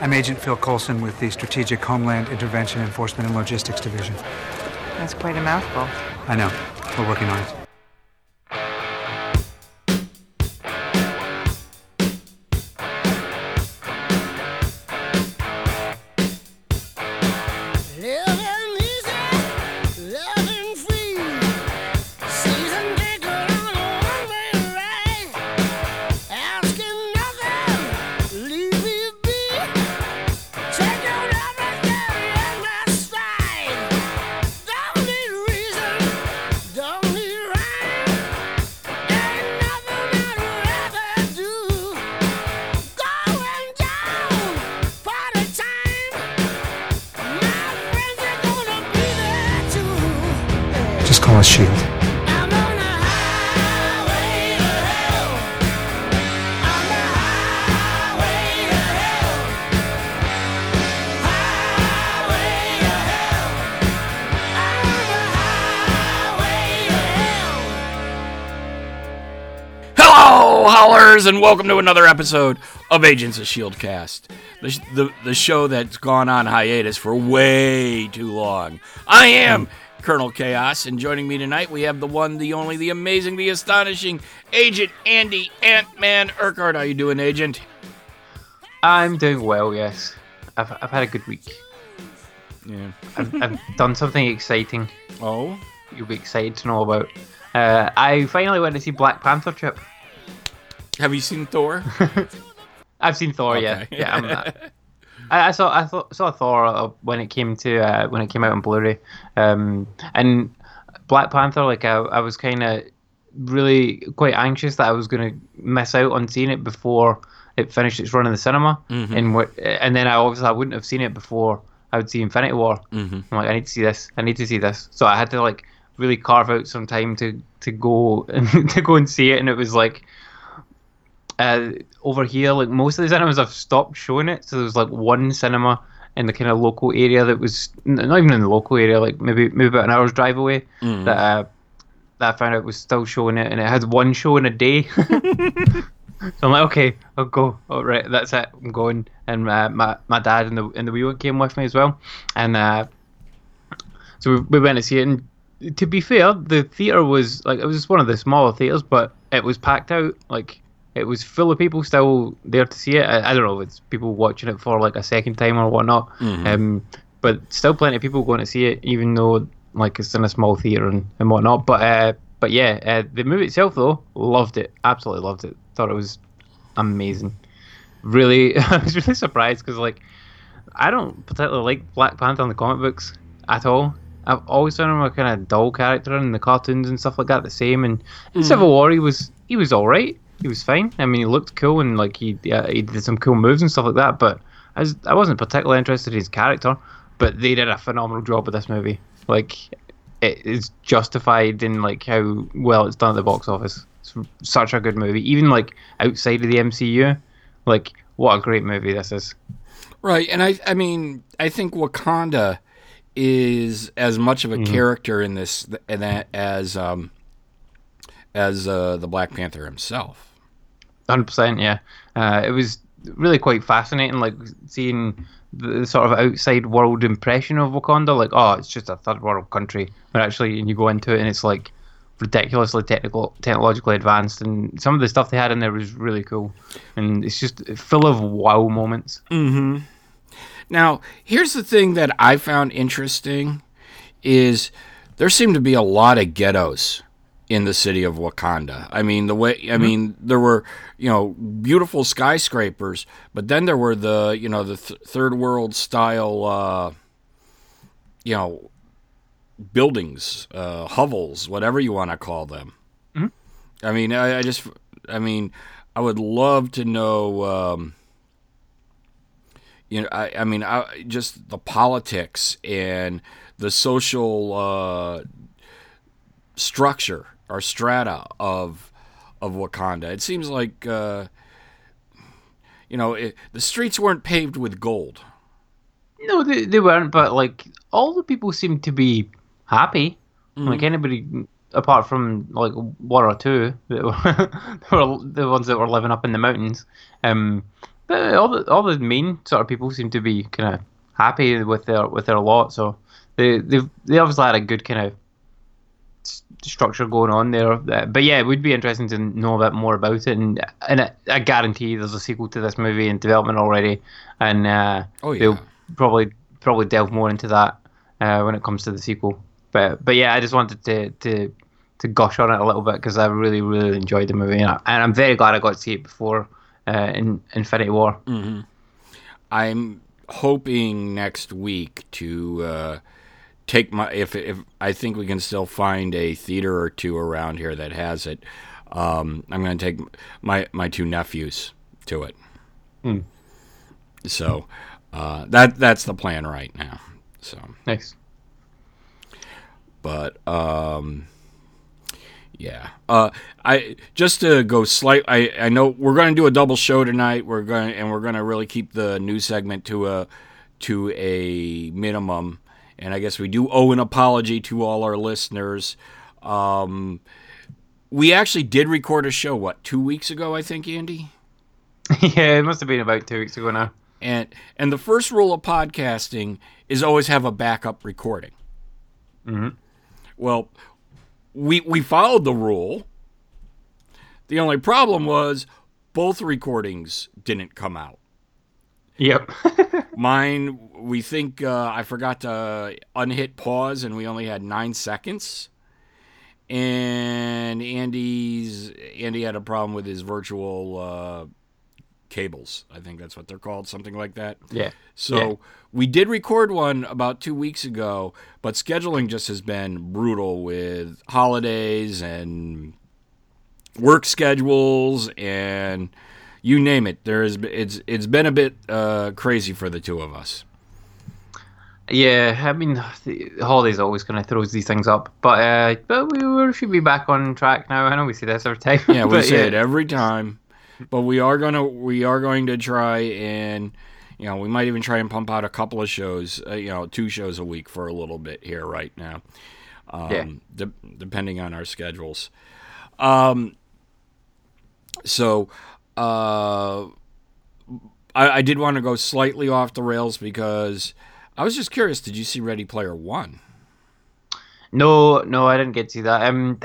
I'm Agent Phil Coulson with the Strategic Homeland Intervention Enforcement and Logistics Division. That's quite a mouthful. I know. We're working on it. And welcome to another episode of Agents of Shield Cast, the, sh- the the show that's gone on hiatus for way too long. I am Colonel Chaos, and joining me tonight we have the one, the only, the amazing, the astonishing Agent Andy Ant Man Urquhart. How you doing, Agent? I'm doing well, yes. I've, I've had a good week. Yeah. I've, I've done something exciting Oh, you'll be excited to know about. Uh, I finally went to see Black Panther Trip. Have you seen Thor? I've seen Thor, yeah. Okay. Yeah, I'm, uh, I, I saw I saw Thor uh, when it came to uh, when it came out on Blu-ray, um, and Black Panther. Like I, I was kind of really quite anxious that I was going to miss out on seeing it before it finished its run in the cinema, and what, and then I obviously I wouldn't have seen it before I would see Infinity War. Mm-hmm. I'm like I need to see this. I need to see this. So I had to like really carve out some time to to go and to go and see it, and it was like uh, over here, like most of the cinemas have stopped showing it. So there's like one cinema in the kind of local area that was n- not even in the local area, like maybe maybe about an hour's drive away. That uh, that I found out was still showing it, and it had one show in a day. so I'm like, okay, I'll go. All right, that's it. I'm going. And uh, my my dad and the and the wee one came with me as well, and uh, so we, we went to see it. And to be fair, the theater was like it was just one of the smaller theaters, but it was packed out. Like it was full of people still there to see it. I, I don't know if it's people watching it for like a second time or whatnot. Um, but still plenty of people going to see it, even though like it's in a small theater and, and whatnot. But uh, but yeah, uh, the movie itself though, loved it. Absolutely loved it. Thought it was amazing. Really, I was really surprised because like I don't particularly like Black Panther in the comic books at all. I've always found him a kind of dull character in the cartoons and stuff like that. The same, and in Civil War he was he was all right. He was fine. I mean, he looked cool and like he yeah, he did some cool moves and stuff like that. But I, was, I wasn't particularly interested in his character. But they did a phenomenal job with this movie. Like it is justified in like how well it's done at the box office. It's such a good movie. Even like outside of the MCU, like what a great movie this is. Right, and I I mean I think Wakanda is as much of a character in this and that as um as uh, the Black Panther himself. Hundred percent, yeah. Uh, it was really quite fascinating, like seeing the sort of outside world impression of Wakanda. Like, oh, it's just a third world country, but actually, and you go into it, and it's like ridiculously technical, technologically advanced, and some of the stuff they had in there was really cool, and it's just full of wow moments. Now, here's the thing that I found interesting is there seemed to be a lot of ghettos in the city of Wakanda. I mean, the way I mean, there were, you know, beautiful skyscrapers, but then there were the, you know, the th- third world style uh you know, buildings, uh hovels, whatever you want to call them. I mean, I, I just I mean, I would love to know um you know, I, I mean, I, just the politics and the social uh, structure or strata of of Wakanda. It seems like uh, you know it, the streets weren't paved with gold. No, they, they weren't, but like all the people seemed to be happy. Like anybody apart from like one or two that were, were the ones that were living up in the mountains. Um, but all the all the main sort of people seem to be kind of happy with their with their lot. So they they they obviously had a good kind of structure going on there. Uh, But yeah, it would be interesting to know a bit more about it. And and I, I guarantee there's a sequel to this movie in development already. And uh, Oh, yeah. they'll probably probably delve more into that uh, when it comes to the sequel. But but yeah, I just wanted to to to gush on it a little bit because I really really enjoyed the movie, and, I, and I'm very glad I got to see it before uh, in Infinity War. I'm hoping next week to uh, take my if if I think we can still find a theater or two around here that has it. Um, I'm going to take my my two nephews to it. So uh, that that's the plan right now. So, Nice. but um, yeah. Uh, I just to go slight. I I know we're going to do a double show tonight. We're going and we're going to really keep the news segment to a to a minimum. And I guess we do owe an apology to all our listeners. Um, we actually did record a show what two weeks ago, I think, Andy. yeah, it must have been about two weeks ago now. And and the first rule of podcasting is always have a backup recording. Mhm. Well, we we followed the rule. The only problem was both recordings didn't come out. Yep. Mine, we think uh, I forgot to unhit pause, and we only had nine seconds. And Andy's Andy had a problem with his virtual uh, cables. I think that's what they're called, something like that. yeah. So Yeah. we did record one about two weeks ago, but scheduling just has been brutal with holidays and work schedules and you name it. There is it's it's been a bit uh, crazy for the two of us. Yeah, I mean, the holidays always kind of throws these things up, but uh, but we, we should be back on track now. I know we say this every time. Yeah, we say it every time, but we are gonna we are going to try and you know we might even try and pump out a couple of shows, uh, you know, two shows a week for a little bit here right now, um, Yeah. de- depending on our schedules. Um, so uh, I, I did want to go slightly off the rails because I was just curious. Did you see Ready Player One? No, no, I didn't get to that. Um,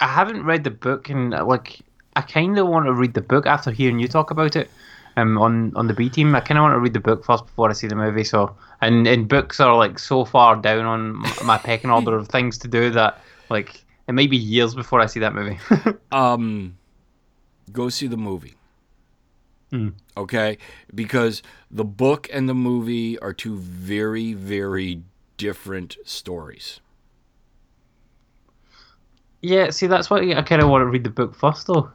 I haven't read the book, and like, I kind of want to read the book after hearing you talk about it. Um, on on the B team, I kind of want to read the book first before I see the movie. So, and and books are like so far down on my pecking order of things to do that like it may be years before I see that movie. um, go see the movie. Okay, because the book and the movie are two very, very different stories. yeah, see, that's why I kind of want to read the book first, though,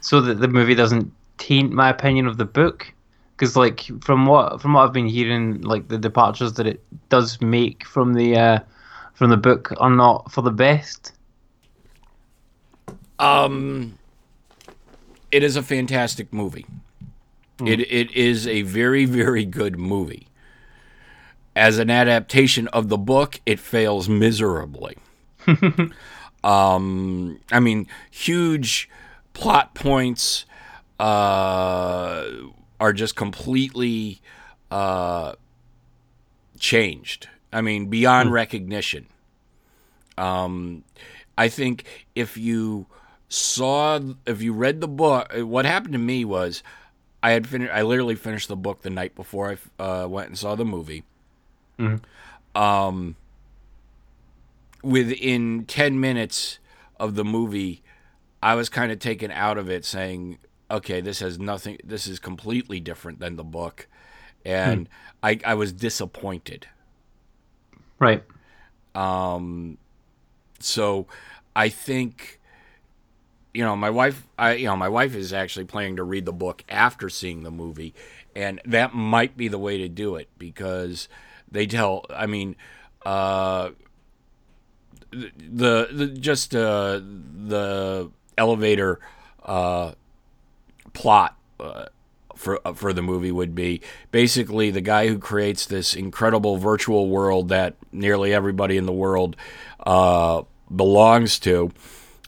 so that the movie doesn't taint my opinion of the book. Because, like, from what from what I've been hearing, like the departures that it does make from the uh, from the book are not for the best. Um, it is a fantastic movie. It it is a very, very good movie. As an adaptation of the book, it fails miserably. um, I mean, huge plot points uh, are just completely uh, changed. I mean, beyond recognition. Um, I think if you saw, if you read the book, what happened to me was I had finished, I literally finished the book the night before I uh, went and saw the movie. Um, within 10 minutes of the movie, I was kind of taken out of it saying, okay, this has nothing, this is completely different than the book. And I, I was disappointed. Right. Um, so I think, you know, my wife, I, you know, my wife is actually planning to read the book after seeing the movie, and that might be the way to do it because they tell. I mean, uh, the, the just uh, the elevator uh, plot. Uh, for uh, for the movie would be basically the guy who creates this incredible virtual world that nearly everybody in the world uh, belongs to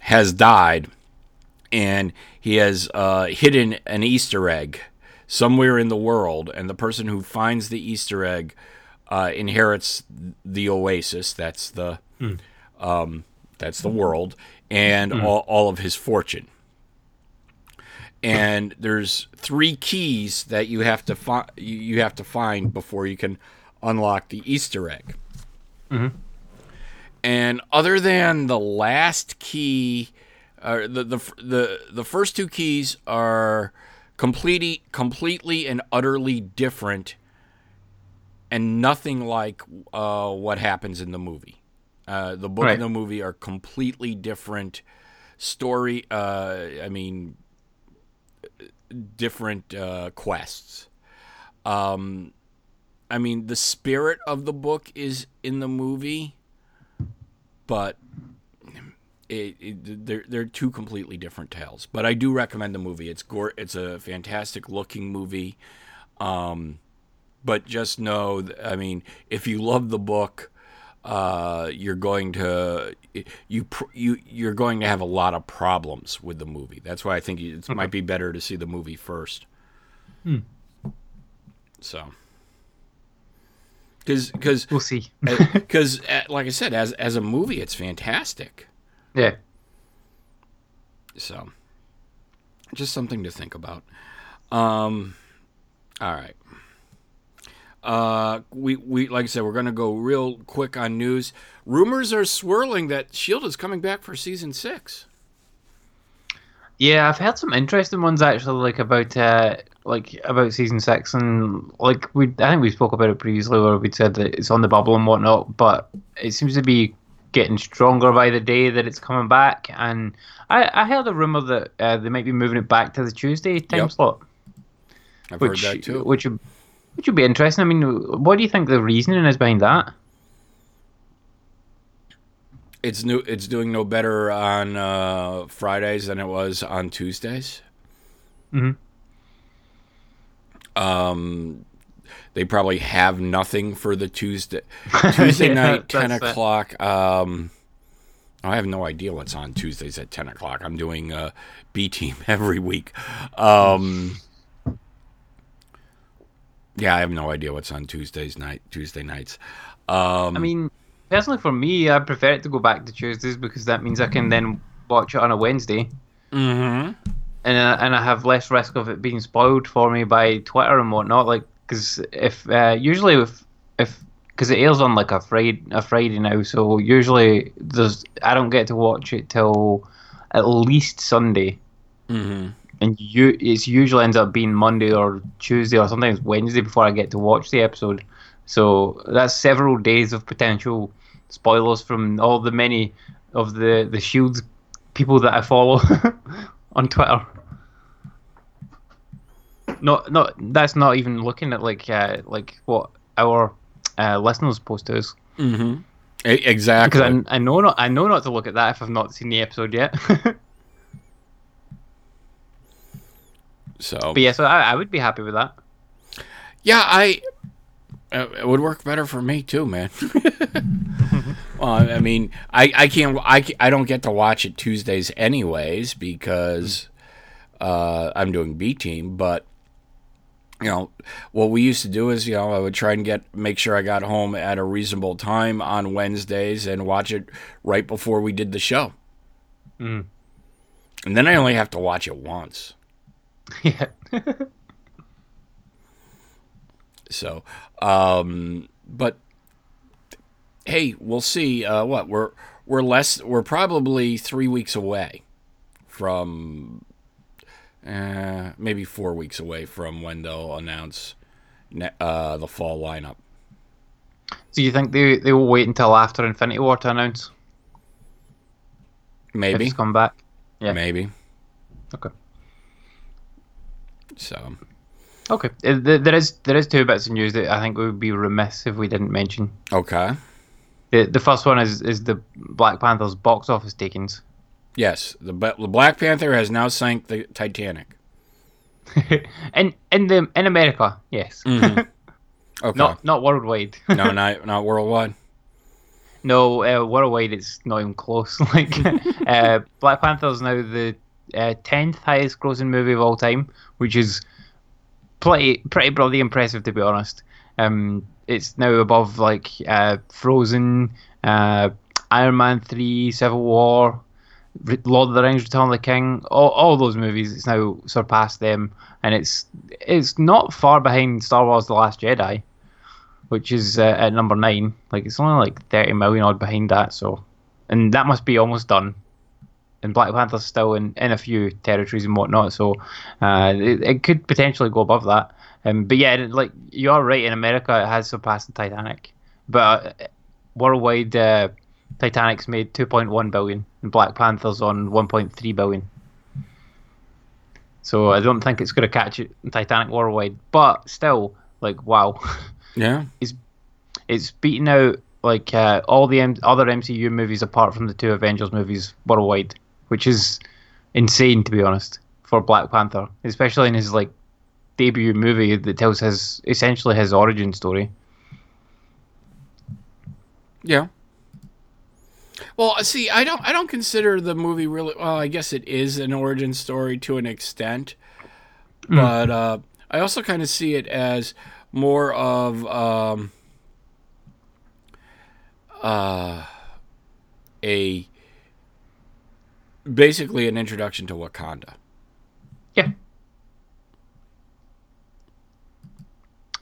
has died, and he has uh, hidden an Easter egg. somewhere in the world, and the person who finds the Easter egg uh, inherits the oasis. That's the um, that's the world, and all, all of his fortune. And there's three keys that you have to find. You have to find before you can unlock the Easter egg. And other than the last key, the, the the the first two keys are completely completely and utterly different, and nothing like uh, what happens in the movie. Uh, the book Right. and the movie are completely different story. Uh, I mean, different uh, quests. Um, I mean, the spirit of the book is in the movie, but it, it, they're they're two completely different tales. But I do recommend the movie. It's gore. It's a fantastic looking movie. Um, but just know, I mean, if you love the book, uh, you're going to you you you're going to have a lot of problems with the movie. That's why I think it might be better to see the movie first. Hmm. So, because because We'll see. because like I said, as as a movie, it's fantastic. Yeah. So, just something to think about. Um, all right. Uh, we we like I said, we're gonna go real quick on news. Rumors are swirling that Shield is coming back for season six. Yeah, I've heard some interesting ones actually, like about uh, like about season six, and like we, I think we spoke about it previously, where we said that it's on the bubble and whatnot, but it seems to be getting stronger by the day that it's coming back. And I, I heard a rumor that uh, they might be moving it back to the Tuesday time Yep. slot, I've which heard that too. which would which would be interesting. I mean, what do you think the reasoning is behind that? It's new. It's doing no better on uh, Fridays than it was on Tuesdays. Mhm. Um, they probably have nothing for the Tuesday Tuesday Yeah, night ten that's o'clock. Um, I have no idea what's on Tuesdays at ten o'clock. I'm doing uh, B Team every week. Um, yeah, I have no idea what's on Tuesdays night. Tuesday nights. Um, I mean, personally for me, I prefer it to go back to Tuesdays because that means I can then watch it on a Wednesday. mhm. and I, and I have less risk of it being spoiled for me by Twitter and whatnot. Like, because if uh, usually if if because it airs on like a Friday a Friday now, so usually there's I don't get to watch it till at least Sunday, Mhm. and you it's usually ends up being Monday or Tuesday or sometimes Wednesday before I get to watch the episode. So that's several days of potential spoilers from all the many of the the Shield people that I follow on Twitter. Not, not that's not even looking at like uh, like what our uh, listeners post to us E- exactly. because I, I know not I know not to look at that if I've not seen the episode yet. so but yeah, so I, I would be happy with that. Yeah, I. Uh, it would work better for me too, man. well, I mean, I, I can't. I, I don't get to watch it Tuesdays anyways because uh, I'm doing B team. But you know, what we used to do is, you know, I would try and get make sure I got home at a reasonable time on Wednesdays and watch it right before we did the show. Mm. And then I only have to watch it once. yeah. So, um, but hey, we'll see. Uh, what we're we're less. We're probably three weeks away from, uh, maybe four weeks away from when they'll announce ne- uh, the fall lineup. So you think they they will wait until after Infinity War to announce Maybe, come back? Yeah. maybe. Okay. So, Okay. There is there is two bits of news that I think we would be remiss if we didn't mention. okay. The the first one is is the Black Panther's box office takings. Yes, the, the Black Panther has now sank the Titanic. in in the in America, yes. Okay. Not not worldwide. no, not not worldwide. no, uh, worldwide it's not even close. Like uh, Black is now the uh, tenth highest grossing movie of all time, which is pretty pretty bloody impressive to be honest. Um, it's now above like uh, Frozen, uh, Iron Man three, Civil War, Lord of the Rings, Return of the King, all, all those movies. It's now surpassed them, and it's it's not far behind Star Wars: The Last Jedi, which is uh, at number nine. Like it's only like thirty million odd behind that. So, and that must be almost done. And Black Panther's still in, in a few territories and whatnot, so uh, it, it could potentially go above that. Um, but yeah, like you are right. In America, it has surpassed the Titanic, but uh, worldwide, uh, Titanic's made 2.1 billion, and Black Panther's on 1.3 billion. So I don't think it's going to catch it, Titanic worldwide. But still, like wow, Yeah. it's beaten out like uh, all the M- other MCU movies apart from the two Avengers movies worldwide, which is insane to be honest for Black Panther, especially in his like debut movie that tells his essentially his origin story. Yeah. Well, see, I don't I don't consider the movie really well, I guess it is an origin story to an extent. But uh I also kind of see it as more of um uh a basically an introduction to Wakanda. Yeah.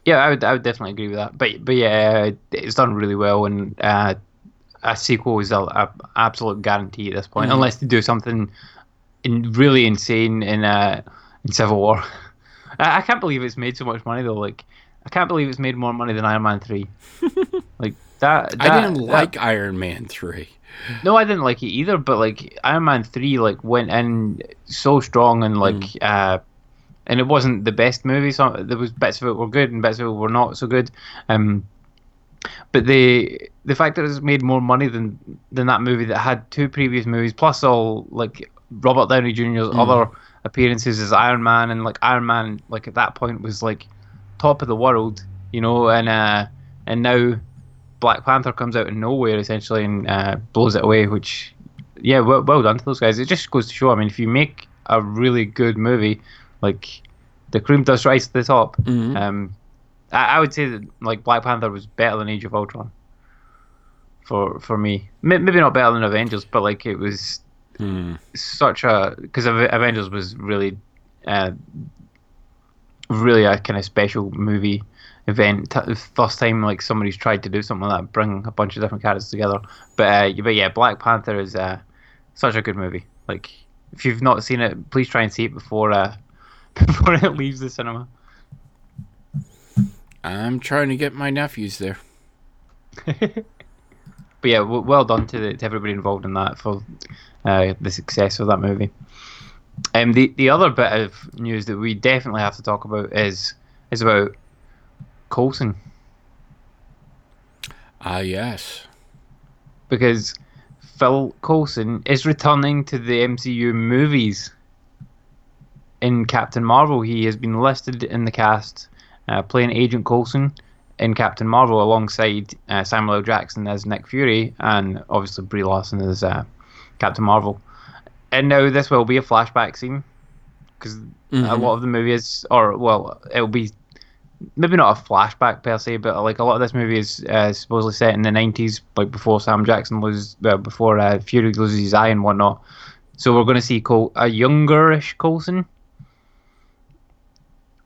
Yeah, I would, I would definitely agree with that. But, but yeah, it's done really well, and uh, a sequel is a, a absolute guarantee at this point, unless they do something in, really insane in uh, in Civil War. I, I can't believe it's made so much money though. Like, I can't believe it's made more money than Iron Man three. like that, I didn't that- like Iron Man 3. no, I didn't like it either. But like Iron Man three, like went in so strong and like, uh, and it wasn't the best movie. So there was bits of it were good and bits of it were not so good. Um, but the the fact that it's made more money than than that movie that had two previous movies plus all like Robert Downey Jr.'s other appearances as Iron Man and like Iron Man like at that point was like top of the world, you know, and uh, and now Black Panther comes out of nowhere essentially and uh, blows it away. Which, yeah, well, well done to those guys. It just goes to show. I mean, if you make a really good movie, like the cream does rise to the top. Um, I, I would say that like Black Panther was better than Age of Ultron. For for me, M- maybe not better than Avengers, but like it was such a because Avengers was really, uh, really a kind of special movie event. T- first time like somebody's tried to do something like that, bring a bunch of different characters together. But uh, but yeah, Black Panther is uh, such a good movie. Like if you've not seen it, please try and see it before uh, before it leaves the cinema. I'm trying to get my nephews there. But yeah, w- well done to, the, to everybody involved in that for uh, the success of that movie. Um, the the other bit of news that we definitely have to talk about is is about Coulson Ah, yes. because Phil Coulson is returning to the MCU movies. In Captain Marvel, he has been listed in the cast uh, playing Agent Coulson in Captain Marvel alongside uh, Samuel L. Jackson as Nick Fury and obviously Brie Larson as uh, Captain Marvel. And now this will be a flashback scene because a lot of the movie is, or well, it'll be maybe not a flashback per se, but like a lot of this movie is uh, supposedly set in the '90s, like before Sam Jackson loses, uh, before uh, Fury loses his eye and whatnot. So we're going to see Col- a youngerish Coulson.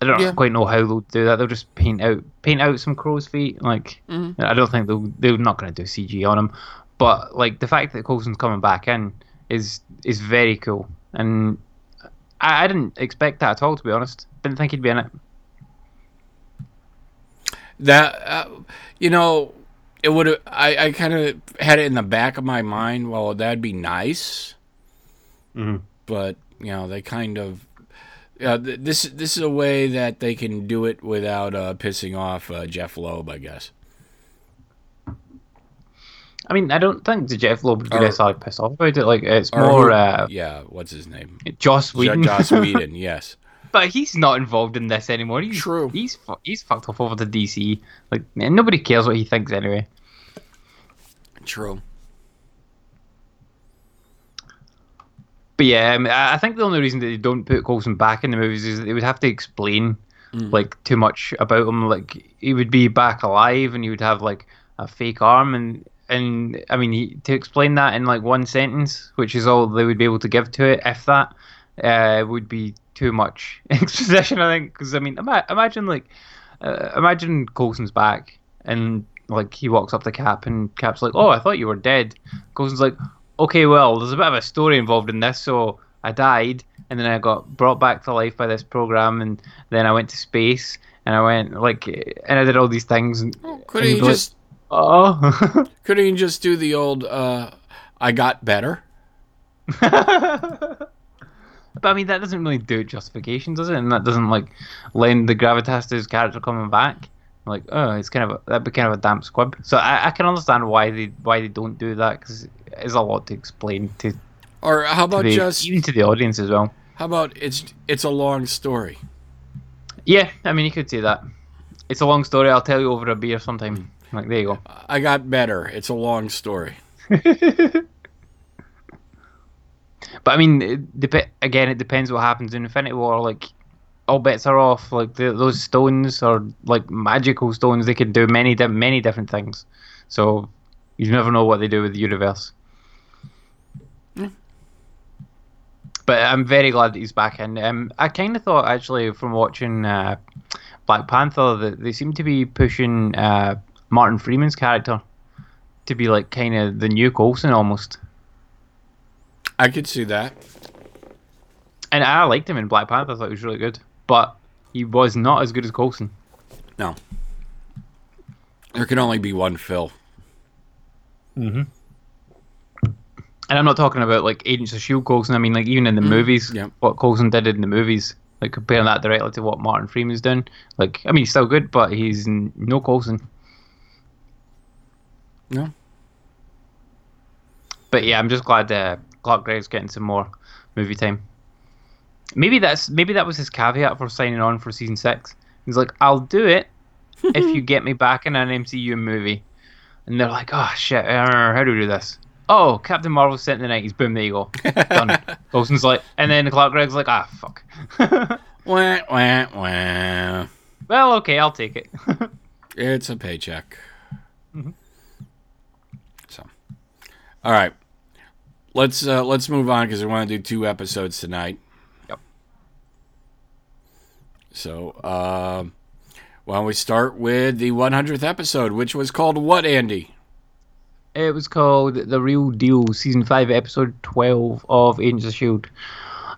I don't Yeah. quite know how they'll do that. They'll just paint out paint out some crow's feet. Like I don't think they'll they're not going to do CG on him. But like the fact that Coulson's coming back in is is very cool, and I, I didn't expect that at all. To be honest, didn't think he'd be in it. That uh, you know, it would have. I, I kind of had it in the back of my mind. Well, that'd be nice, but you know, they kind of. Yeah, th- this this is a way that they can do it without uh, pissing off uh, Jeph Loeb, I guess. I mean, I don't think the Jeph Loeb would be Or- necessarily pissed off about it. Like, it's more who- uh, yeah, what's his name? Joss Jo- Whedon. Joss Whedon. Yes, but he's not involved in this anymore. He's, True. He's fu- he's fucked off over to DC. Like, man, nobody cares what he thinks anyway. true. But yeah, I I think the only reason that they don't put Coulson back in the movies is that they would have to explain like too much about him. Like he would be back alive, and he would have like a fake arm, and and I mean he, to explain that in like one sentence, which is all they would be able to give to it, if that, uh, would be too much exposition. I think because I mean ima- imagine like uh, imagine Coulson's back and like he walks up to Cap and Cap's like, "Oh, I thought you were dead." Coulson's like, "Okay, well, there's a bit of a story involved in this, so I died, and then I got brought back to life by this program, and then I went to space, and I went like, and I did all these things." And, Couldn't and he he'd like, just "Oh." couldn't he just do the old uh, I got better? But I mean, that doesn't really do it justification, does it? And that doesn't like lend the gravitas to his character coming back. Like, oh, it's kind of a, that'd be kind of a damp squib. So I, I can understand why they why they don't do that because it's a lot to explain to, Or how about the, just even to the audience as well. how about it's it's a long story. Yeah, I mean, you could say that. It's a long story. I'll tell you over a beer sometime. Like, there you go. I got better. It's a long story. But I mean, it dep- again, it depends what happens in Infinity War. Like, all bets are off. Like the, those stones are like magical stones. They can do many, di- many different things. So you never know what they do with the universe. But I'm very glad that he's back in. Um, I kind of thought actually from watching uh, Black Panther that they seem to be pushing uh, Martin Freeman's character to be like kind of the new Coulson almost. I could see that. And I liked him in Black Panther. I thought he was really good, but he was not as good as Coulson. No. There can only be one Phil. Mhm and I'm not talking about like Agents of Shield Coulson. I mean, like even in the movies, yeah. what Coulson did in the movies, like comparing that directly to what Martin Freeman's done. Like, I mean, he's still good, but he's n- no Coulson. No. But yeah, I'm just glad uh, Clark Gregg's getting some more movie time. Maybe that's maybe that was his caveat for signing on for season six. He's like, I'll do it if you get me back in an MCU movie. And they're like, oh shit, uh, how do we do this? Oh, Captain Marvel sent in the nineties. Boom, there you go. Done. Coulson's like, and then Clark Gregg's like, ah, fuck. Wah, wah, wah. well, okay, I'll take it. It's a paycheck. So, all right, let's uh, let's move on because we want to do two episodes tonight. So, uh, why don't we start with the 100th episode, which was called what, Andy? It was called The Real Deal, Season 5, Episode 12 of Agents of S.H.I.E.L.D.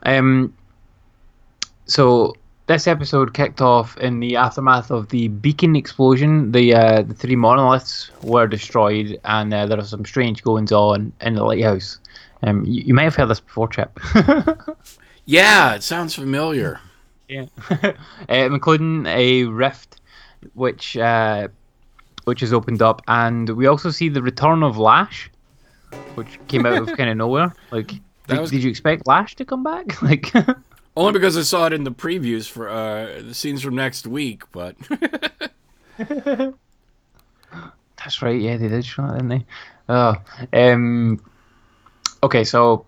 Um, so, this episode kicked off in the aftermath of the beacon explosion. The uh, the three monoliths were destroyed, and uh, there are some strange goings on in the lighthouse. Um, you, you might have heard this before, Chip. Yeah, it sounds familiar. Yeah, um, including a rift, which uh, which is opened up, and we also see the return of Lash, which came out of kind of nowhere. Like, did, was- did you expect Lash to come back? Like, Only because I saw it in the previews for uh, the scenes from next week, but that's right. Yeah, they did show that, didn't they? Oh, um, okay, so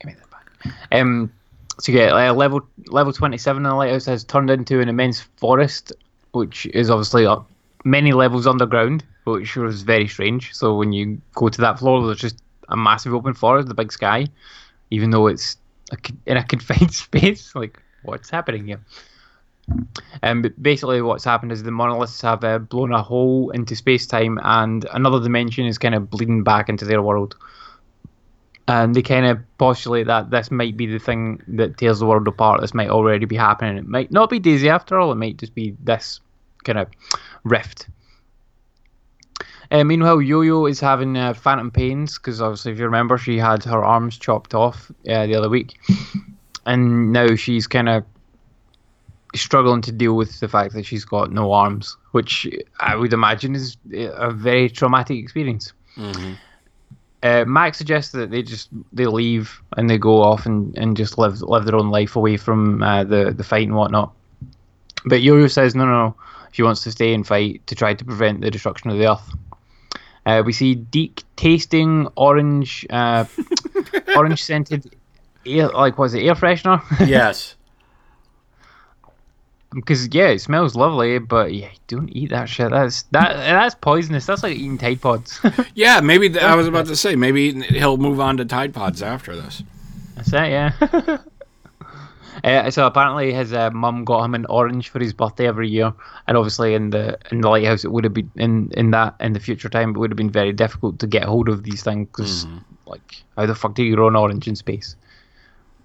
give me that back. Um, so yeah, uh, level level twenty seven in the lighthouse has turned into an immense forest, which is obviously up many levels underground, which was very strange. So when you go to that floor, there's just a massive open forest, the big sky, even though it's a, in a confined space. Like, what's happening here? Um, but basically, what's happened is the monoliths have uh, blown a hole into space time, and another dimension is kind of bleeding back into their world. And they kind of postulate that this might be the thing that tears the world apart. This might already be happening. It might not be Daisy after all. It might just be this kind of rift. Uh, meanwhile, Yo-Yo is having uh, phantom pains because obviously, if you remember, she had her arms chopped off uh, the other week, and now she's kind of struggling to deal with the fact that she's got no arms, which I would imagine is a very traumatic experience. Uh, Mack suggests that they just they leave and they go off and, and just live live their own life away from uh, the the fight and whatnot. But Yo-Yo says no, no, no. She wants to stay and fight to try to prevent the destruction of the Earth. Uh, we see Deke tasting orange, uh, orange scented, air, like was it air freshener? yes. because yeah, it smells lovely, but yeah, don't eat that shit. That's that that's poisonous. That's like eating Tide Pods. Yeah, maybe th- I was about to say maybe he'll move on to Tide Pods after this. That's it, yeah. Uh, so apparently his uh, mum got him an orange for his birthday every year, and obviously in the in the lighthouse it would have been in in that in the future time it would have been very difficult to get hold of these things because like how the fuck do you grow an orange in space?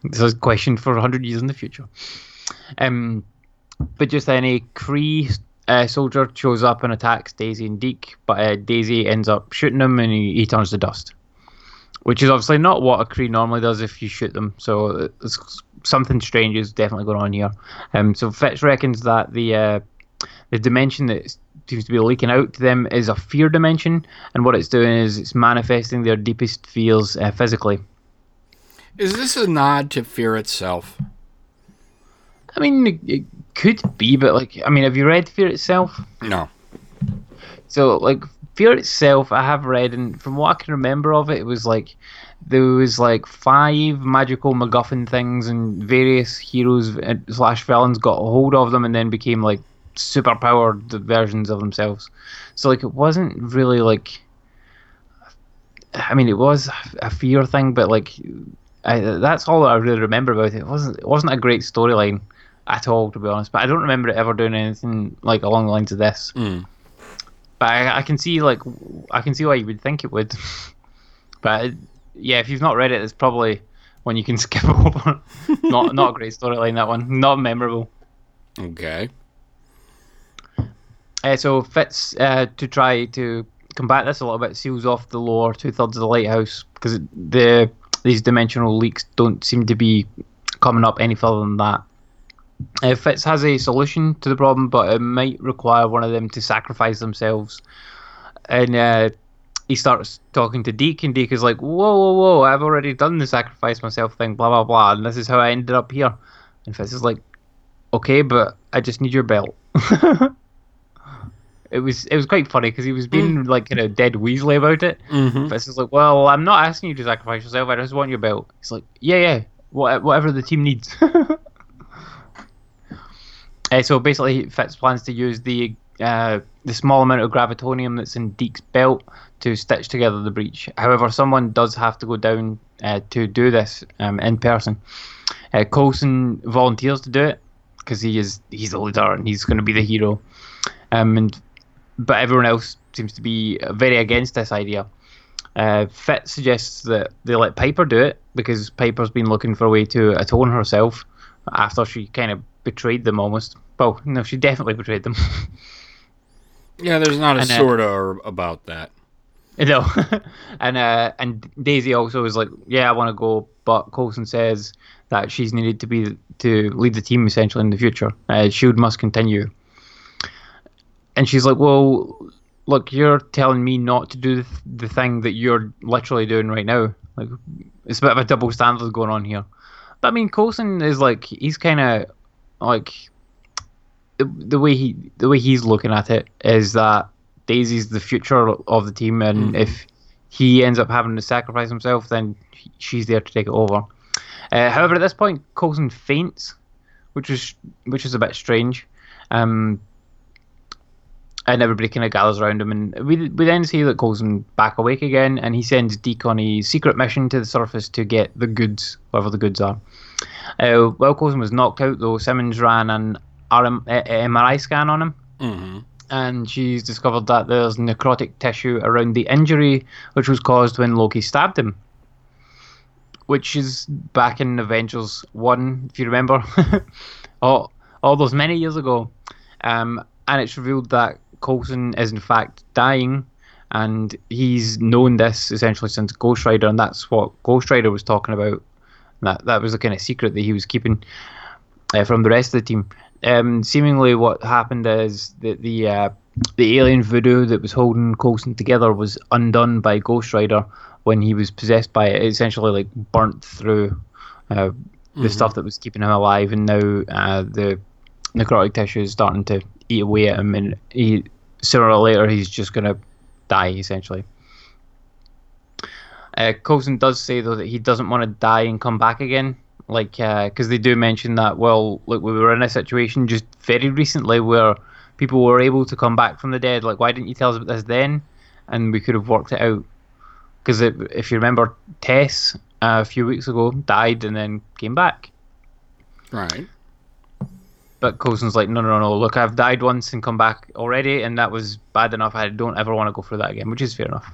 This is a question for hundred years in the future. Um, but just then a Kree uh, soldier shows up and attacks Daisy and Deke, but uh, Daisy ends up shooting him and he, he turns to dust which is obviously not what a Kree normally does if you shoot them. So uh, it's, something strange is definitely going on here. Um, so Fitz reckons that the uh, the dimension that seems to be leaking out to them is a fear dimension, and what it's doing is it's manifesting their deepest fears uh, physically. Is this a nod to fear itself? I mean, it could be, but like, I mean, have you read Fear itself? No. So like Fear itself, I have read, and from what I can remember of it, it was like there was like five magical MacGuffin things, and various heroes uh, slash villains got a hold of them, and then became like super powered versions of themselves. So like it wasn't really like. I mean, it was a fear thing, but like, I, that's all I really remember about it. It wasn't. It wasn't a great storyline at all, to be honest. But I don't remember it ever doing anything like along the lines of this. But I, I can see like I can see why you would think it would. but yeah, if you've not read it, it's probably one you can skip over. not not a great storyline that one. Not memorable. Okay. Uh, so Fitz uh, to try to combat this a little bit seals off the lower two thirds of the lighthouse because the these dimensional leaks don't seem to be coming up any further than that. Uh, Fitz has a solution to the problem, but it might require one of them to sacrifice themselves. And uh, he starts talking to Deke, and Deke is like, "Whoa, whoa, whoa! I've already done the sacrifice myself thing, blah blah blah, and this is how I ended up here." And Fitz is like, "Okay, but I just need your belt." it was it was quite funny because he was being like kind of dead Weasley about it. Mm-hmm. Fitz is like, "Well, I'm not asking you to sacrifice yourself. I just want your belt." He's like, "Yeah, yeah, what, whatever the team needs." Uh, so basically, Fitz plans to use the uh, the small amount of gravitonium that's in Deke's belt to stitch together the breach. However, someone does have to go down uh, to do this um, in person. Uh, Coulson volunteers to do it because he is he's the leader and he's going to be the hero. Um, and but everyone else seems to be very against this idea. Uh, Fitz suggests that they let Piper do it because Piper's been looking for a way to atone herself after she kind of betrayed them almost. Well, no, she definitely betrayed them. Yeah, there's not a And, uh, sort of about that. no, and uh, and Daisy also was like, "Yeah, I want to go," but Coulson says that she's needed to be to lead the team essentially in the future. Uh, Shield must continue, and she's like, "Well, look, you're telling me not to do the, the thing that you're literally doing right now. Like, it's a bit of a double standard going on here." But I mean, Coulson is like, he's kind of like the, the way he the way he's looking at it is that Daisy's the future of the team, and if he ends up having to sacrifice himself, then she's there to take it over. Uh, however, at this point, Coulson faints, which is which is a bit strange. Um, and everybody kind of gathers around him, and we we then see that Coulson back awake again, and he sends Deke on a secret mission to the surface to get the goods, whatever the goods are. Uh, while Coulson was knocked out, though, Simmons ran an RM, uh, MRI scan on him, Mm-hmm. and she's discovered that there's necrotic tissue around the injury, which was caused when Loki stabbed him. Which is back in Avengers 1, if you remember. all, all those many years ago. Um, and it's revealed that Coulson is in fact dying, and he's known this essentially since Ghost Rider, and that's what Ghost Rider was talking about. That that was the kind of secret that he was keeping uh, from the rest of the team. Um, seemingly, what happened is that the uh, the alien voodoo that was holding Coulson together was undone by Ghost Rider when he was possessed by it. It essentially, like burnt through uh, the stuff that was keeping him alive, and now uh, the necrotic tissue is starting to eat away at him, and he sooner or later he's just gonna die essentially. Uh, Coulson does say though that he doesn't want to die and come back again. Like because they do mention that. Well, look, we were in a situation just very recently where people were able to come back from the dead. Like, why didn't you tell us about this then? And we could have worked it out. Because if you remember, Tess uh, a few weeks ago died and then came back. Right. But Coulson's like, no, no, no. Look, I've died once and come back already, and that was bad enough. I don't ever want to go through that again, which is fair enough.